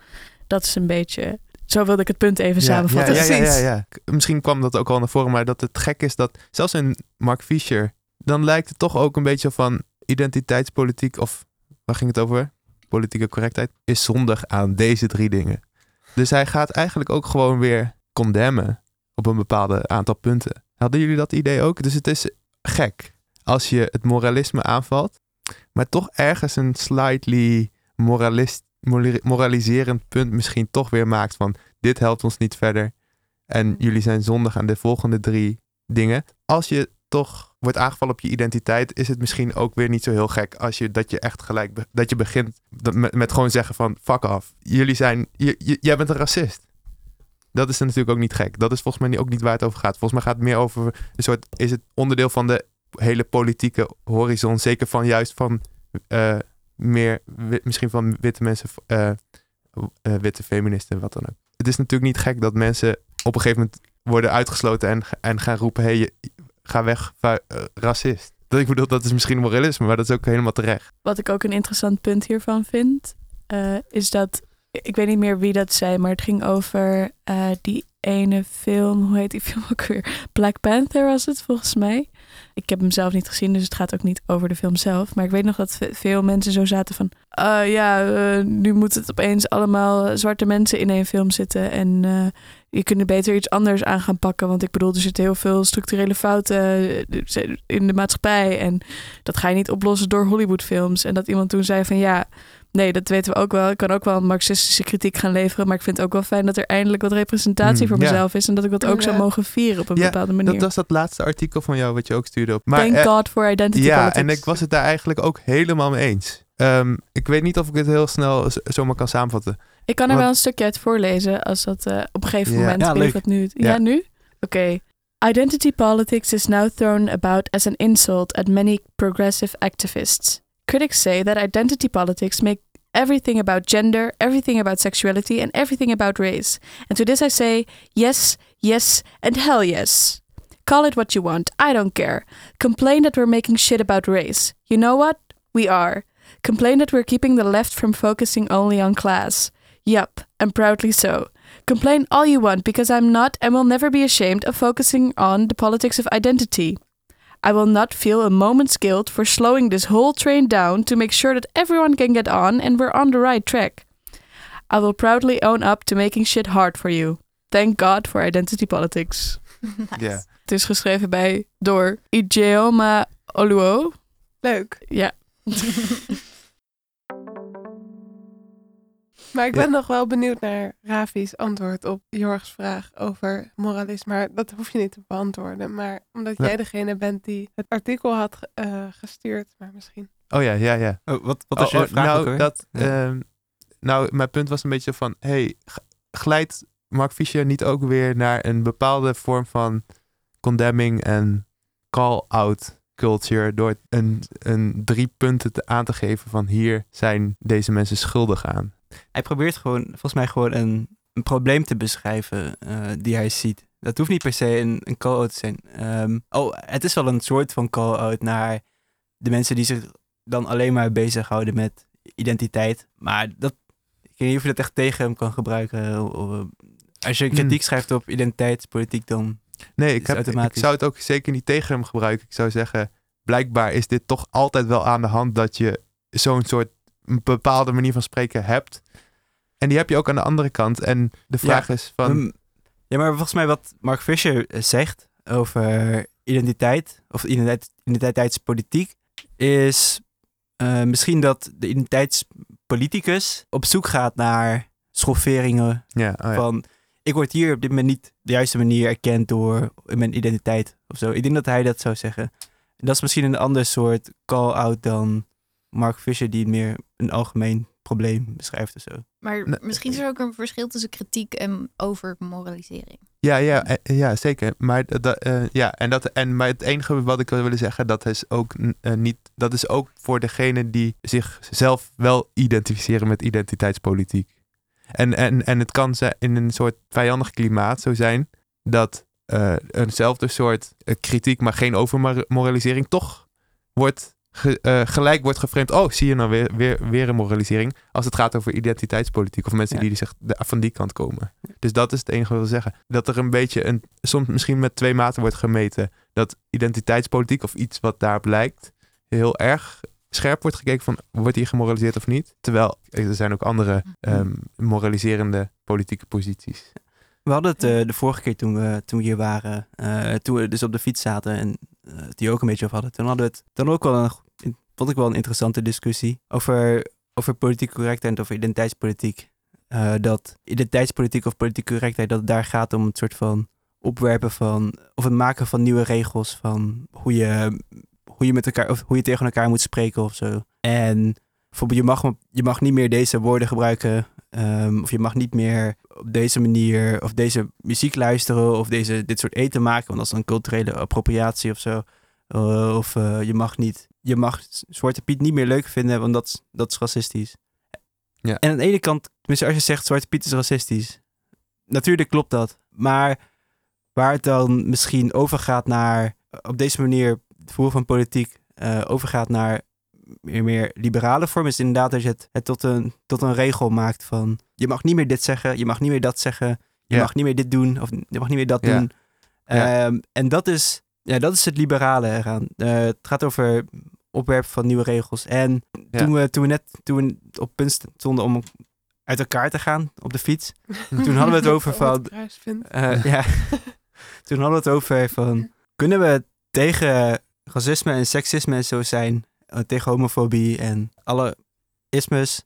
Dat is een beetje, zo wilde ik het punt even Ja, samenvatten. Ja, ja, ja, Misschien kwam dat ook al naar voren, maar dat het gek is dat zelfs in Mark Fisher, dan lijkt het toch ook een beetje van identiteitspolitiek of waar ging het over? Politieke correctheid is zondig aan deze drie dingen. Dus hij gaat eigenlijk ook gewoon weer condemnen op een bepaalde aantal punten. Hadden jullie dat idee ook? Dus het is gek als je het moralisme aanvalt, maar toch ergens een slightly moralist, mora- moraliserend punt misschien toch weer maakt van dit helpt ons niet verder en jullie zijn zondig aan de volgende drie dingen. Als je toch wordt aangevallen op je identiteit, is het misschien ook weer niet zo heel gek als je dat je echt gelijk dat je begint met, met gewoon zeggen van fuck off. Jullie zijn, je, je- jij bent een racist. Dat is natuurlijk ook niet gek. Dat is volgens mij ook niet waar het over gaat. Volgens mij gaat het meer over een soort is het onderdeel van de hele politieke horizon, zeker van juist van eh, meer misschien van witte mensen, eh, eh, witte feministen, wat dan ook. Het is natuurlijk niet gek dat mensen op een gegeven moment worden uitgesloten en, en gaan roepen: hey, ga weg, eh, racist. Dat ik bedoel, dat is misschien moralisme, maar dat is ook helemaal terecht. Wat ik ook een interessant punt hiervan vind, is dat ik weet niet meer wie dat zei, maar het ging over die ene film. Hoe heet die film ook weer? Black Panther was het volgens mij. Ik heb hem zelf niet gezien, dus het gaat ook niet over de film zelf. Maar ik weet nog dat ve- veel mensen zo zaten van... "Ah, ja, eh, nu moet het opeens allemaal zwarte mensen in één film zitten. En eh, je kunt er beter iets anders aan gaan pakken. Want ik bedoel, er zitten heel veel structurele fouten eh, in de maatschappij. En dat ga je niet oplossen door Hollywoodfilms. En dat iemand toen zei van ja... Nee, dat weten we ook wel. Ik kan ook wel een marxistische kritiek gaan leveren. Maar ik vind het ook wel fijn dat er eindelijk wat representatie Mm, voor ja. mezelf is. En dat ik dat ook zou mogen vieren op een Ja, bepaalde manier. Dat was dat laatste artikel van jou wat je ook stuurde op. Maar, Thank eh, God for identity ja, politics. en ik was het daar eigenlijk ook helemaal mee eens. Ehm, ik weet niet of ik het heel snel zomaar kan samenvatten. Ik kan er Want- wel een stukje uit voorlezen als dat eh, op een gegeven moment. Ja, leuk. nu. Ja, Ja. nu? Oké. Identity politics is now thrown about as an insult at many progressive activists. Critics say that identity politics make everything about gender, everything about sexuality, and everything about race. And to this I say, yes, yes, and hell yes. Call it what you want, I don't care. Complain that we're making shit about race. You know what? We are. Complain that we're keeping the left from focusing only on class. Yup, and proudly so. Complain all you want because I'm not and will never be ashamed of focusing on the politics of identity. I will not feel a moment's guilt for slowing this whole train down to make sure that everyone can get on and we're on the right track. I will proudly own up to making shit hard for you. Thank God for identity politics. Nice. Ja. Het is geschreven bij door Ijeoma Oluo. Leuk. Ja, Maar ik Ja. ben nog wel benieuwd naar Ravi's antwoord op Jorgs vraag over moralisme. Maar dat hoef je niet te beantwoorden. Maar omdat Ja. jij degene bent die het artikel had eh, gestuurd. Maar misschien. Oh ja, ja, ja. Oh, wat, wat was Oh, je oh, vraag ook nou, dat, Ja. ehm, nou, mijn punt was een beetje van... hey, glijdt Mark Fisher niet ook weer naar een bepaalde vorm van condemning en call-out culture... door een, een drie punten te, aan te geven van hier zijn deze mensen schuldig aan. Hij probeert gewoon, volgens mij gewoon een, een probleem te beschrijven eh, die hij ziet. Dat hoeft niet per se een, een call-out te zijn. Ehm, oh, het is wel een soort van call-out naar de mensen die zich dan alleen maar bezighouden met identiteit. Maar dat, ik weet niet of je dat echt tegen hem kan gebruiken. Of, eh, Als je kritiek Hmm. schrijft op identiteitspolitiek, dan... Nee, ik, heb, ik zou het ook zeker niet tegen hem gebruiken. Ik zou zeggen, blijkbaar is dit toch altijd wel aan de hand dat je zo'n soort een bepaalde manier van spreken hebt. En die heb je ook aan de andere kant. En de vraag is van... Ehm, ja, maar volgens mij wat Mark Fisher eh, zegt over identiteit, of identiteit, identiteitspolitiek, is eh, misschien dat de identiteitspoliticus op zoek gaat naar schofferingen ja, oh ja. van ik word hier op dit moment niet de juiste manier erkend door mijn identiteit of zo. Ik denk dat hij dat zou zeggen. En dat is misschien een ander soort call-out dan Mark Fisher die meer een algemeen probleem beschrijft of zo. Maar Nee. misschien is er ook een verschil tussen kritiek en overmoralisering. Ja, ja, eh, ja, zeker. Maar, dat- eh, ja, en dat, en, maar het enige wat ik wil willen zeggen, dat is ook eh, niet, dat is ook voor degene die zichzelf wel identificeren met identiteitspolitiek. En, en, en het kan in een soort vijandig klimaat zo zijn dat eh, eenzelfde soort eh, kritiek, maar geen overmoralisering, toch wordt ge- eh, gelijk wordt geframed. Oh, zie je nou weer, weer, weer een moralisering. Als het gaat over identiteitspolitiek of mensen Ja. die zich van die kant komen. Dus dat is het enige wat ik wil zeggen. Dat er een beetje een, soms misschien met twee maten wordt gemeten. Dat identiteitspolitiek of iets wat daarop lijkt, heel erg scherp wordt gekeken van, wordt hier gemoraliseerd of niet? Terwijl er zijn ook andere ehm, moraliserende politieke posities. We hadden het eh, de vorige keer toen we, toen we hier waren, eh, toen we dus op de fiets zaten en eh, het hier ook een beetje over hadden. Toen hadden we het dan ook wel een, vond ik wel een interessante discussie over, over politieke correctheid en over identiteitspolitiek. Eh, dat identiteitspolitiek of politieke correctheid, dat het daar gaat om het soort van opwerpen van, of het maken van nieuwe regels van hoe je, hoe je met elkaar, of hoe je tegen elkaar moet spreken of zo. En bijvoorbeeld, je mag, je mag niet meer deze woorden gebruiken, ehm, of je mag niet meer op deze manier, of deze muziek luisteren, of deze, dit soort eten maken, want dat is dan culturele appropriatie of zo. Eh, of eh, je mag niet, je mag Zwarte Piet niet meer leuk vinden, want dat, is- dat is racistisch. Ja. En aan de ene kant, tenminste als je zegt Zwarte Piet is racistisch, natuurlijk klopt dat. Maar waar het dan misschien overgaat naar, op deze manier, het voeren van politiek, eh, overgaat naar meer, meer liberale vorm, is inderdaad dat je het, het tot, een, tot een regel maakt van, je mag niet meer dit zeggen, je mag niet meer dat zeggen, je Ja. mag niet meer dit doen, of je mag niet meer dat Ja. doen. Ja. Ehm, en dat is, ja, dat is het liberale eraan. Eh, het gaat over opwerpen van nieuwe regels. En Ja. toen, we, toen we net toen we op punt stonden om uit elkaar te gaan op de fiets, Toen hadden we het over van- eh, ja. Toen hadden we het over van... Kunnen we tegen racisme en seksisme en zo zijn? Eh, tegen homofobie en alle ismes.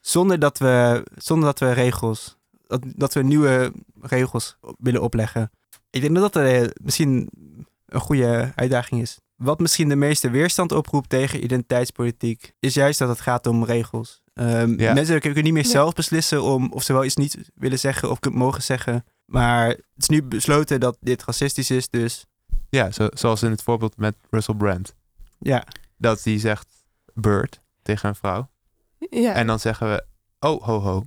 Zonder dat we, zonder dat we regels... Dat, dat we nieuwe regels willen opleggen. Ik denk dat dat eh, misschien een goede uitdaging is. Wat misschien de meeste weerstand oproept tegen identiteitspolitiek... is juist dat het gaat om regels. Ehm, Ja. Mensen kunnen niet meer Ja. zelf beslissen om of ze wel iets niet willen zeggen of mogen zeggen. Maar het is nu besloten dat dit racistisch is, dus Ja, zo, zoals in het voorbeeld met Russell Brand. ja. Dat die zegt bird tegen een vrouw. Ja. En dan zeggen we, oh, ho, ho.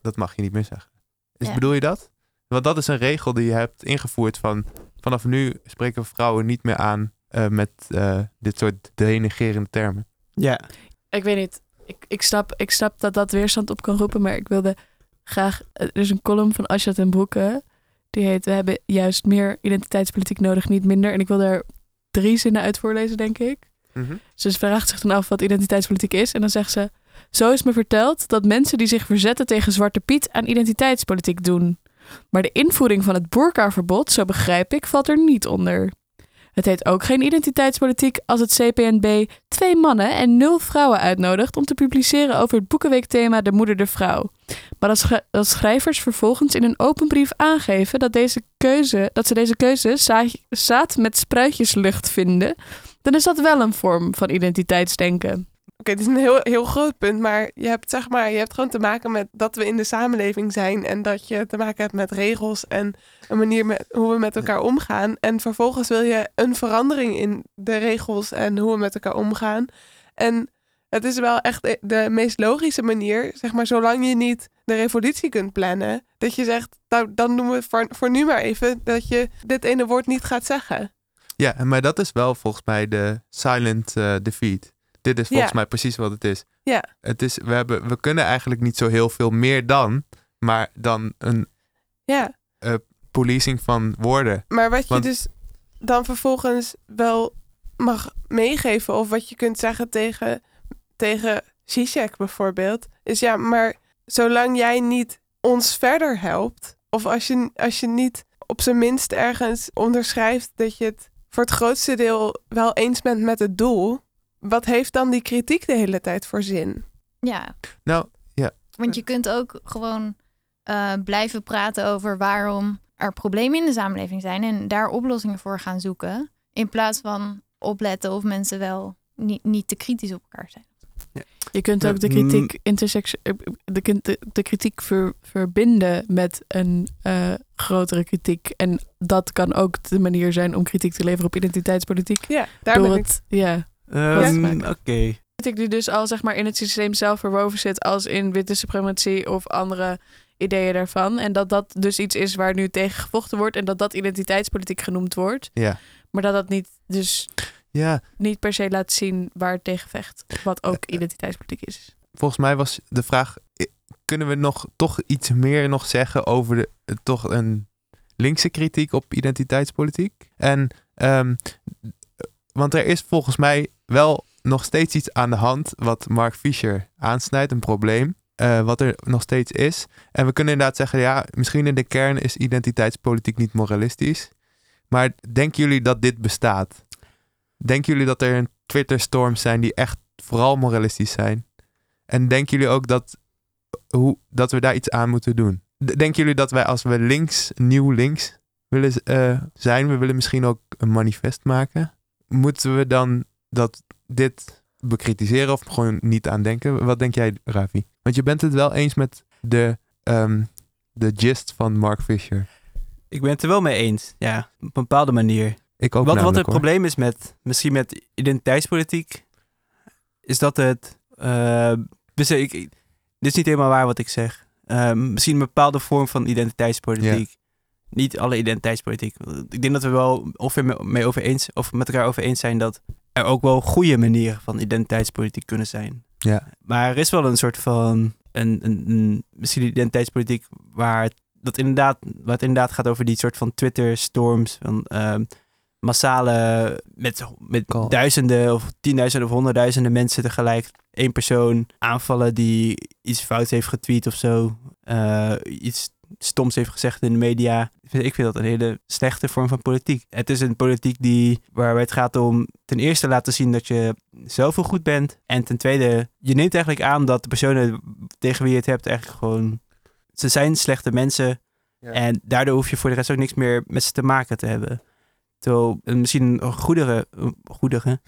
Dat mag je niet meer zeggen. Ja. Bedoel je dat? Want dat is een regel die je hebt ingevoerd van... vanaf nu spreken we vrouwen niet meer aan eh, met eh, dit soort denigerende termen. Ja, Ik weet niet. Ik, ik, snap, ik snap dat dat weerstand op kan roepen, maar ik wilde graag... Er is een column van Asja ten Broeke. Die heet We hebben juist meer identiteitspolitiek nodig, niet minder. En ik wil daar drie zinnen uit voorlezen, denk ik. Ze vraagt zich dan af wat identiteitspolitiek is. En dan zegt ze: Zo is me verteld dat mensen die zich verzetten tegen Zwarte Piet aan identiteitspolitiek doen. Maar de invoering van het boerkaverbod, zo begrijp ik, valt er niet onder. Het heet ook geen identiteitspolitiek als het CPNB twee mannen en nul vrouwen uitnodigt om te publiceren over het boekenweekthema De Moeder de Vrouw. Maar als, als schrijvers vervolgens in een open brief aangeven dat, deze keuze, dat ze deze keuze zaad met spruitjeslucht vinden, dan is dat wel een vorm van identiteitsdenken. Oké, het is een heel, heel groot punt, maar je hebt zeg maar, je hebt gewoon te maken met dat we in de samenleving zijn en dat je te maken hebt met regels en een manier met, hoe we met elkaar omgaan. En vervolgens wil je een verandering in de regels en hoe we met elkaar omgaan. En het is wel echt de- de meest logische manier, zeg maar, zolang je niet de revolutie kunt plannen, dat je zegt, nou, dan doen we voor, voor nu maar even dat je dit ene woord niet gaat zeggen. Ja, maar dat is wel volgens mij de silent eh, defeat. Dit is volgens Ja. mij precies wat het is. Ja. Het is we, hebben, we kunnen eigenlijk niet zo heel veel meer dan, maar dan een Ja. policing van woorden. Maar wat je dus dan vervolgens wel mag meegeven, of wat je kunt zeggen tegen, tegen Zizek bijvoorbeeld, is ja, maar zolang jij niet ons verder helpt, of als je, als je niet op zijn minst ergens onderschrijft dat je het voor het grootste deel wel eens bent met het doel, wat heeft dan die kritiek de hele tijd voor zin? Ja, Nou, want je kunt ook gewoon eh, blijven praten over waarom er problemen in de samenleving zijn en daar oplossingen voor gaan zoeken. In plaats van opletten of mensen wel niet, niet te kritisch op elkaar zijn. Je kunt ook de kritiek, intersectie, eh, de, kunt de, de kritiek ver- verbinden met een eh, grotere kritiek. En dat kan ook de manier zijn om kritiek te leveren op identiteitspolitiek. Ja, daar Door ben ik. het, ja, Ehm, oké. kritiek die dus al zeg maar in het systeem zelf verwoven zit als in witte suprematie of andere ideeën daarvan. En dat dat dus iets is waar nu tegen gevochten wordt en dat dat identiteitspolitiek genoemd wordt. ja. Maar dat dat niet, dus Ja, niet per se laat zien waar het tegen vecht. Wat ook Eh, identiteitspolitiek is. volgens mij was de vraag: eh, kunnen we nog toch iets meer nog zeggen over de, eh, toch een linkse kritiek op identiteitspolitiek? En ehm, want er is volgens mij wel nog steeds iets aan de hand wat Mark Fisher aansnijdt, een probleem. eh, wat er nog steeds is. En we kunnen inderdaad zeggen, ja, misschien in de kern is identiteitspolitiek niet moralistisch. Maar denken jullie dat dit bestaat? Denken jullie dat er een Twitter-storms zijn die echt vooral moralistisch zijn? En denken jullie ook dat, hoe, dat we daar iets aan moeten doen? Denken jullie dat wij als we links, nieuw links willen eh, zijn, we willen misschien ook een manifest maken? Moeten we dan dat dit bekritiseren of gewoon niet aan denken? Wat denk jij, Ravi? Want je bent het wel eens met de, ehm, de gist van Mark Fisher. Ik ben het er wel mee eens. Ja, op een bepaalde manier. Ik ook wat, wat het hoor. probleem is met, misschien met identiteitspolitiek, is dat het, eh, dus ik, ik- dit is niet helemaal waar wat ik zeg. Eh, misschien een bepaalde vorm van identiteitspolitiek. Niet alle identiteitspolitiek. Ik denk dat we wel ongeveer mee- mee over eens, of met elkaar over eens zijn dat er ook wel goede manieren van identiteitspolitiek kunnen zijn. Ja. Maar er is wel een soort van, een, een, een misschien identiteitspolitiek waar het, dat inderdaad, waar het inderdaad gaat over die soort van Twitter-storms, van ehm, massale, met, met Call. duizenden of tienduizenden of honderdduizenden mensen tegelijk één persoon aanvallen die iets fouts heeft getweet of zo, eh, iets stoms heeft gezegd in de media. Ik vind, dat een hele slechte vorm van politiek. Het is een politiek die, waarbij het gaat om ten eerste laten zien dat je zelf heel goed bent. En ten tweede, je neemt eigenlijk aan dat de personen tegen wie je het hebt eigenlijk gewoon... Ze zijn slechte mensen Ja. en daardoor hoef je voor de rest ook niks meer met ze te maken te hebben. Terwijl misschien een goedere, een goedere,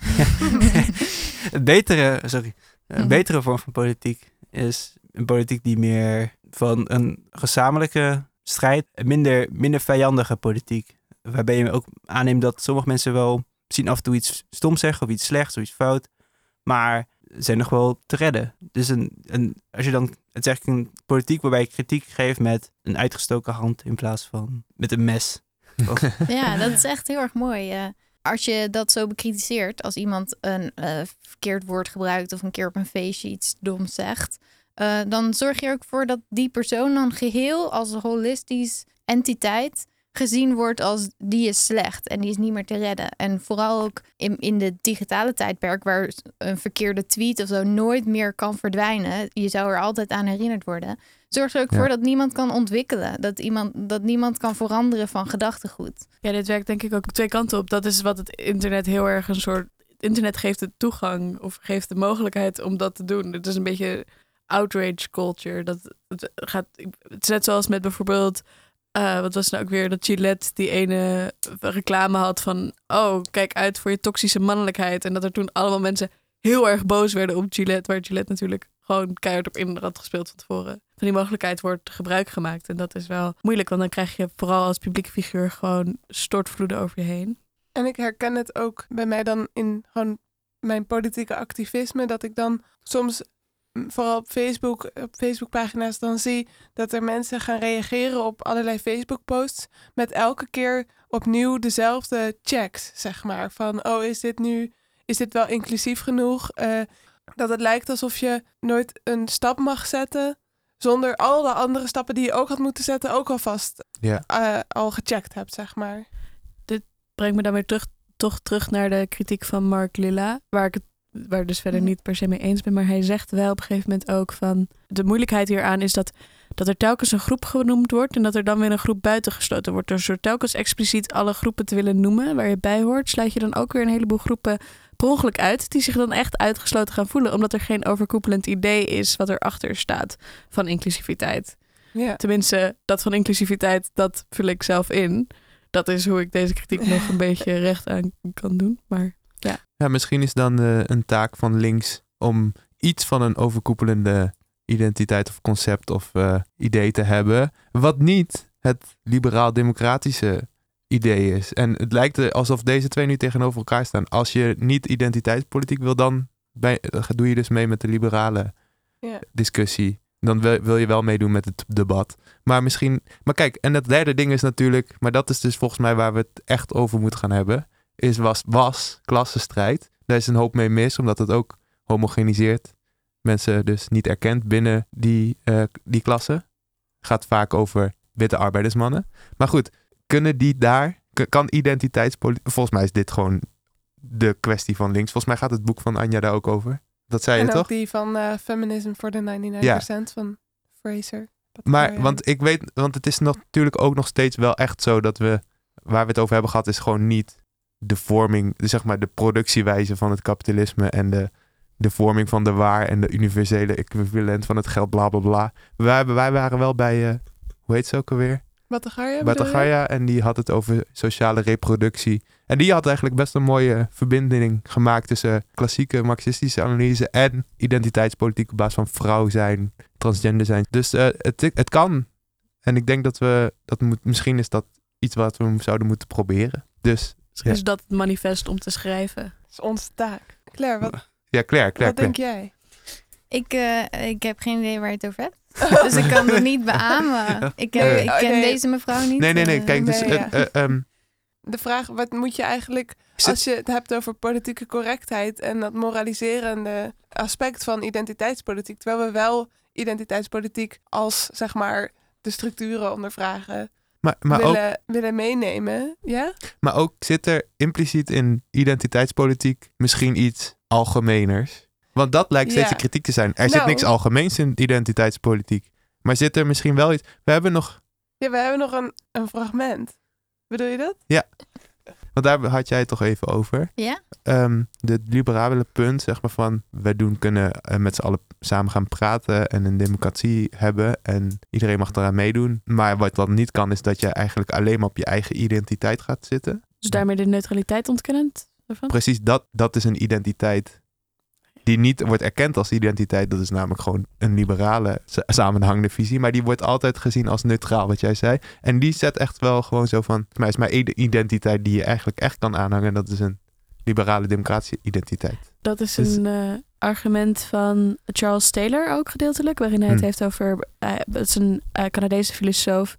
betere, sorry, een Mhm. betere vorm van politiek is een politiek die meer van een gezamenlijke strijd, een minder, minder vijandige politiek. Waarbij je ook aanneemt dat sommige mensen wel misschien af en toe iets stom zeggen of iets slechts of iets fout, maar zijn nog wel te redden. Dus een, een, als je dan, het is eigenlijk een politiek waarbij je kritiek geeft met een uitgestoken hand in plaats van met een mes. Ja, dat is echt heel erg mooi. eh. als je dat zo bekritiseert, als iemand een eh, verkeerd woord gebruikt of een keer op een feestje iets doms zegt, eh, dan zorg je er ook voor dat die persoon dan geheel als een holistisch entiteit gezien wordt als die is slecht en die is niet meer te redden. En vooral ook in, in de digitale tijdperk waar een verkeerde tweet of zo nooit meer kan verdwijnen. Je zou er altijd aan herinnerd worden. Zorg er ook Ja. voor dat niemand kan ontwikkelen. Dat, iemand, dat niemand kan veranderen van gedachtegoed. Ja, dit werkt denk ik ook twee kanten op. Dat is wat het internet heel erg een soort... Het internet geeft de toegang of geeft de mogelijkheid om dat te doen. Het is een beetje outrage culture. Dat, het, gaat, het is net zoals met bijvoorbeeld... eh, wat was nou ook weer? Dat Gillette die ene reclame had van... Oh, kijk uit voor je toxische mannelijkheid. En dat er toen allemaal mensen heel erg boos werden op Gillette. Waar Gillette natuurlijk gewoon keihard op in had gespeeld van tevoren. Van die mogelijkheid wordt gebruik gemaakt. En dat is wel moeilijk, want dan krijg je vooral als publieke figuur gewoon stortvloeden over je heen. En ik herken het ook bij mij dan in gewoon mijn politieke activisme. Dat ik dan soms, vooral op Facebook, op Facebookpagina's, dan zie dat er mensen gaan reageren op allerlei Facebook-posts. Met elke keer opnieuw dezelfde checks, zeg maar. Van, oh, is dit nu, is dit wel inclusief genoeg? Eh, dat het lijkt alsof je nooit een stap mag zetten. Zonder al de andere stappen die je ook had moeten zetten, ook alvast Ja. eh, al gecheckt hebt, zeg maar. Brengt me dan weer terug, toch terug naar de kritiek van Mark Lilla, waar ik het waar ik dus verder Mhm. niet per se mee eens ben. Maar hij zegt wel op een gegeven moment ook van... De moeilijkheid hieraan is dat, dat er telkens een groep genoemd wordt... en dat er dan weer een groep buitengesloten wordt. Dus door telkens expliciet alle groepen te willen noemen waar je bij hoort... sluit je dan ook weer een heleboel groepen per ongeluk uit... die zich dan echt uitgesloten gaan voelen... omdat er geen overkoepelend idee is wat erachter staat van inclusiviteit. Ja. Tenminste, dat van inclusiviteit, dat vul ik zelf in. Dat is hoe ik deze kritiek nog een beetje recht aan kan doen. Maar Ja, misschien is dan eh, een taak van links om iets van een overkoepelende identiteit of concept of eh, idee te hebben. Wat niet het liberaal-democratische idee is. En het lijkt er alsof deze twee nu tegenover elkaar staan. Als je niet identiteitspolitiek wil, dan bij, dan doe je dus mee met de liberale discussie. Dan wil, wil je wel meedoen met het debat. Maar misschien. Maar kijk, en het derde ding is natuurlijk. Maar dat is dus volgens mij waar we het echt over moeten gaan hebben. Is was, was klassenstrijd. Daar is een hoop mee mis, omdat het ook homogeniseert. Mensen dus niet erkent binnen die, eh, die klasse. Gaat vaak over witte arbeidersmannen. Maar goed, kunnen die daar. Kan identiteitspolitiek. Volgens mij is dit gewoon de kwestie van links. Volgens mij gaat het boek van Anja daar ook over. Dat zei je en ook toch? die van eh, Feminism for the 99% van Fraser. Maar, want ik weet, want het is natuurlijk ook nog steeds wel echt zo dat we, waar we het over hebben gehad, is gewoon niet de vorming, zeg maar de productiewijze van het kapitalisme en de, de vorming van de waar en de universele equivalent van het geld, bla bla bla. Wij, wij waren wel bij, eh, hoe heet ze ook alweer? Batagaya en die had het over sociale reproductie. En die had eigenlijk best een mooie verbinding gemaakt tussen klassieke marxistische analyse en identiteitspolitiek op basis van vrouw zijn, transgender zijn. Dus eh, het, het kan. En ik denk dat we, dat moet, misschien is dat iets wat we zouden moeten proberen. Dus Ja. is dat het manifest om te schrijven. Dat is onze taak. Claire, wat, ja, Claire, Claire, wat denk jij? Ik, eh, ik heb geen idee waar je het over hebt. Dus ik kan het niet beamen. Ik, heb, Nee, ik oh, ken nee. deze mevrouw niet. Nee, nee, nee. eh, Kijk, dus nee, eh, ja. eh, ehm, De vraag, wat moet je eigenlijk, als je het hebt over politieke correctheid en dat moraliserende aspect van identiteitspolitiek, terwijl we wel identiteitspolitiek als, zeg maar, de structuren ondervragen maar, maar, ook, willen, willen meenemen. Ja? maar ook zit er impliciet in identiteitspolitiek misschien iets algemeners. Want dat lijkt steeds Ja. de kritiek te zijn. Er zit Nou. niks algemeens in identiteitspolitiek. Maar zit er misschien wel iets... We hebben nog... Ja, we hebben nog een, een fragment. Bedoel je dat? Want daar had jij het toch even over. Ja? Ehm de liberale punt, zeg maar van... We doen, kunnen eh, met z'n allen samen gaan praten en een democratie hebben. En iedereen mag eraan meedoen. Maar wat dan niet kan, is dat je eigenlijk alleen maar op je eigen identiteit gaat zitten. Dus daarmee de neutraliteit ontkennend ervan? Precies, dat, dat is een identiteit die niet wordt erkend als identiteit. Dat is namelijk gewoon een liberale sa- samenhangende visie. Maar die wordt altijd gezien als neutraal, wat jij zei. En die zet echt wel gewoon zo van... Maar is één identiteit die je eigenlijk echt kan aanhangen. En dat is een liberale democratische identiteit. Dat is Dus- een eh, argument van Charles Taylor ook gedeeltelijk, waarin hij het Hmm. heeft over. eh, het is een eh, Canadese filosoof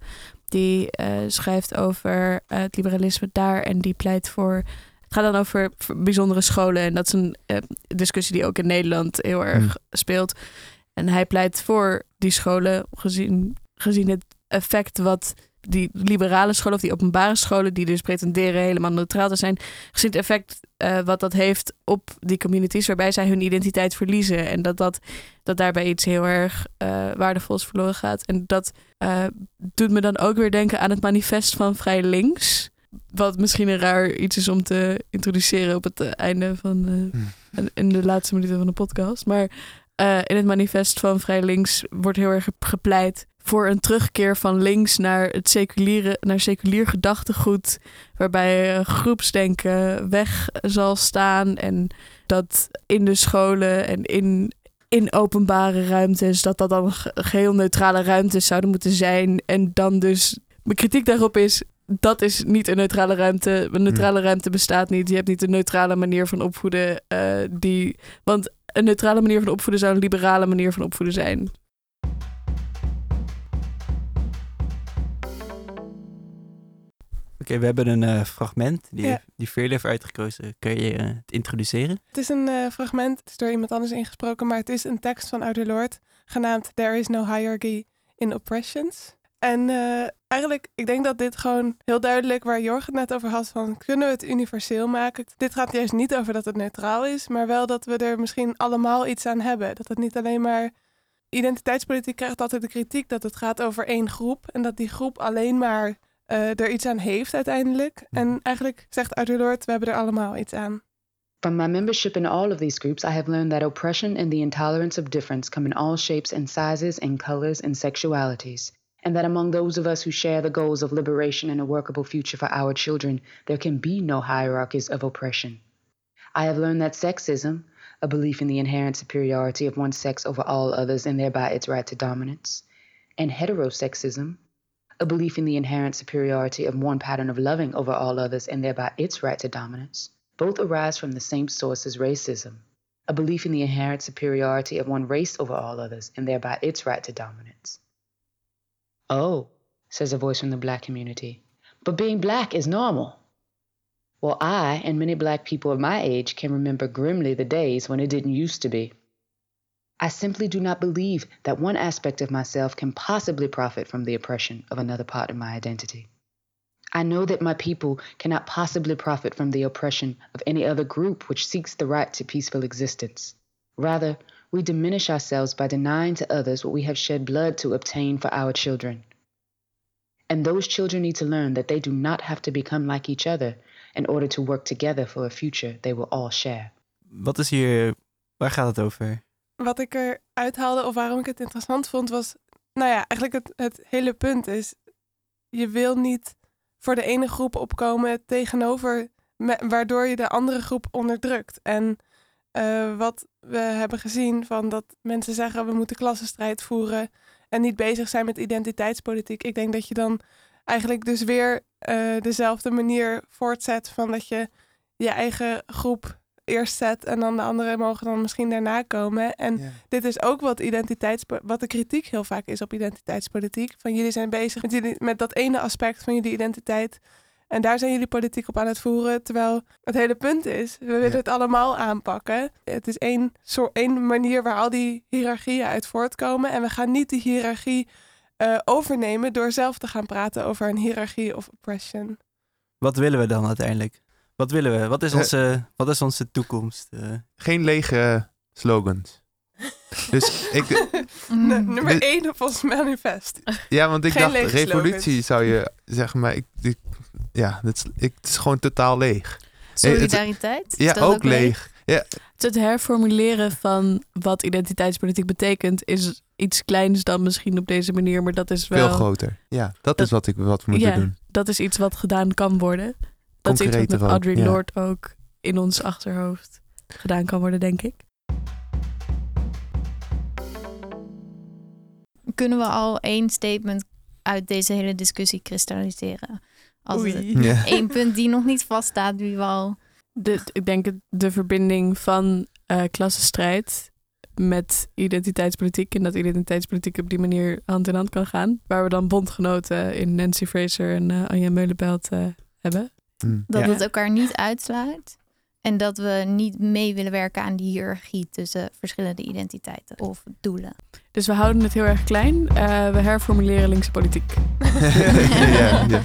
die schrijft over het liberalisme daar en die pleit voor. Gaat dan over bijzondere scholen en dat is een eh, discussie die ook in Nederland heel erg Hmm. speelt. En hij pleit voor die scholen gezien, gezien het effect wat die liberale scholen of die openbare scholen, die dus pretenderen helemaal neutraal te zijn, gezien het effect eh, wat dat heeft op die communities waarbij zij hun identiteit verliezen. En dat, dat, dat daarbij iets heel erg eh, waardevols verloren gaat. En dat doet me dan ook weer denken aan het manifest van Vrij Links. Wat misschien een raar iets is om te introduceren op het eh, einde van eh, in de laatste minuten van de podcast. Maar eh, in het manifest van Vrij Links wordt heel erg gepleit voor een terugkeer van links naar het seculiere, naar seculier gedachtegoed, waarbij groepsdenken weg zal staan en dat in de scholen en in, in openbare ruimtes, dat dat dan ge- geheel neutrale ruimtes zouden moeten zijn. En dan dus, mijn kritiek daarop is, dat is niet een neutrale ruimte. Een neutrale ruimte bestaat niet. Je hebt niet een neutrale manier van opvoeden eh, die, want een neutrale manier van opvoeden zou een liberale manier van opvoeden zijn. Oké, we hebben een eh, fragment die, Ja. die Veerle heeft uitgekozen. Kun je eh, het introduceren? Het is een eh, fragment, het is door iemand anders ingesproken, maar het is een tekst van Oude Lord, genaamd There is no hierarchy in oppressions. En eh, eigenlijk, ik denk dat dit gewoon heel duidelijk, waar Jorg het net over had, van kunnen we het universeel maken? Dit gaat juist niet over dat het neutraal is, maar wel dat we er misschien allemaal iets aan hebben. Dat het niet alleen maar... Identiteitspolitiek krijgt altijd de kritiek dat het gaat over één groep en dat die groep alleen maar eh, er iets aan heeft uiteindelijk. En eigenlijk zegt Lord, we hebben er allemaal iets aan. From my membership in all of these groups, I have learned that oppression and the intolerance of difference come in all shapes and sizes and colors and sexualities, and that among those of us who share the goals of liberation and a workable future for our children, there can be no hierarchies of oppression. I have learned that sexism, a belief in the inherent superiority of one sex over all others and thereby its right to dominance, and heterosexism, a belief in the inherent superiority of one pattern of loving over all others and thereby its right to dominance, both arise from the same source as racism, a belief in the inherent superiority of one race over all others and thereby its right to dominance. Oh, says a voice from the black community, but being black is normal. Well, I and many black people of my age can remember grimly the days when it didn't used to be. I simply do not believe that one aspect of myself can possibly profit from the oppression of another part of my identity. I know that my people cannot possibly profit from the oppression of any other group which seeks the right to peaceful existence. Rather, we diminish ourselves by denying to others what we have shed blood to obtain for our children. And those children need to learn that they do not have to become like each other in order to work together for a future they will all share. Wat is hier, waar gaat het over? Wat ik eruit haalde of waarom ik het interessant vond was, nou ja, eigenlijk het, het hele punt is, je wil niet voor de ene groep opkomen tegenover, me- waardoor je de andere groep onderdrukt. En eh, wat we hebben gezien van dat mensen zeggen we moeten klassenstrijd voeren en niet bezig zijn met identiteitspolitiek. Ik denk dat je dan eigenlijk dus weer eh, dezelfde manier voortzet van dat je je eigen groep eerst zet en dan de anderen mogen dan misschien daarna komen. En Ja. dit is ook wat identiteits wat de kritiek heel vaak is op identiteitspolitiek. Van jullie zijn bezig met, jullie, met dat ene aspect van jullie identiteit. En daar zijn jullie politiek op aan het voeren. Terwijl het hele punt is, we willen Ja. het allemaal aanpakken. Het is één, soort, één manier waar al die hiërarchieën uit voortkomen. En we gaan niet die hiërarchie eh, overnemen door zelf te gaan praten over een hiërarchie of oppression. Wat willen we dan uiteindelijk? Wat willen we? Wat is Eh. onze, wat is onze toekomst? Eh, Geen lege slogans. Dus ik, Mm. Nu- nummer één op ons manifest. ja, want ik Geen dacht, revolutie slogans. zou je zeggen, maar ik, ik- ja, het is, ik, het is gewoon totaal leeg. Solidariteit? Is Ja, dat ook leeg. Het herformuleren van wat identiteitspolitiek betekent is iets kleins dan misschien op deze manier, maar dat is wel Veel groter. Ja, dat, Dat- is wat ik wat we moeten Ja. doen. dat is iets wat gedaan kan worden. Dat is iets wat met ook, Audre ja. Lorde ook in ons achterhoofd gedaan kan worden, denk ik. Kunnen we al één statement uit deze hele discussie kristalliseren? Als het Oei. Ja. één punt die nog niet vaststaat, die we al... De, ik denk het, de verbinding van eh klassenstrijd met identiteitspolitiek en dat identiteitspolitiek op die manier hand in hand kan gaan. Waar we dan bondgenoten in Nancy Fraser en eh, Anja Meulenbelt eh, hebben. Hm. Dat Ja. het elkaar niet uitsluit. En dat we niet mee willen werken aan die hiërarchie tussen verschillende identiteiten of doelen. Dus we houden het heel erg klein. Eh, we herformuleren linkse politiek. ja, ja.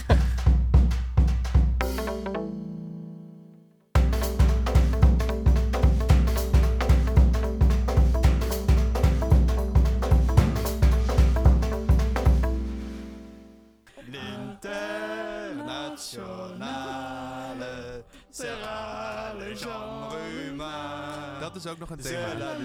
Is ook nog een thema.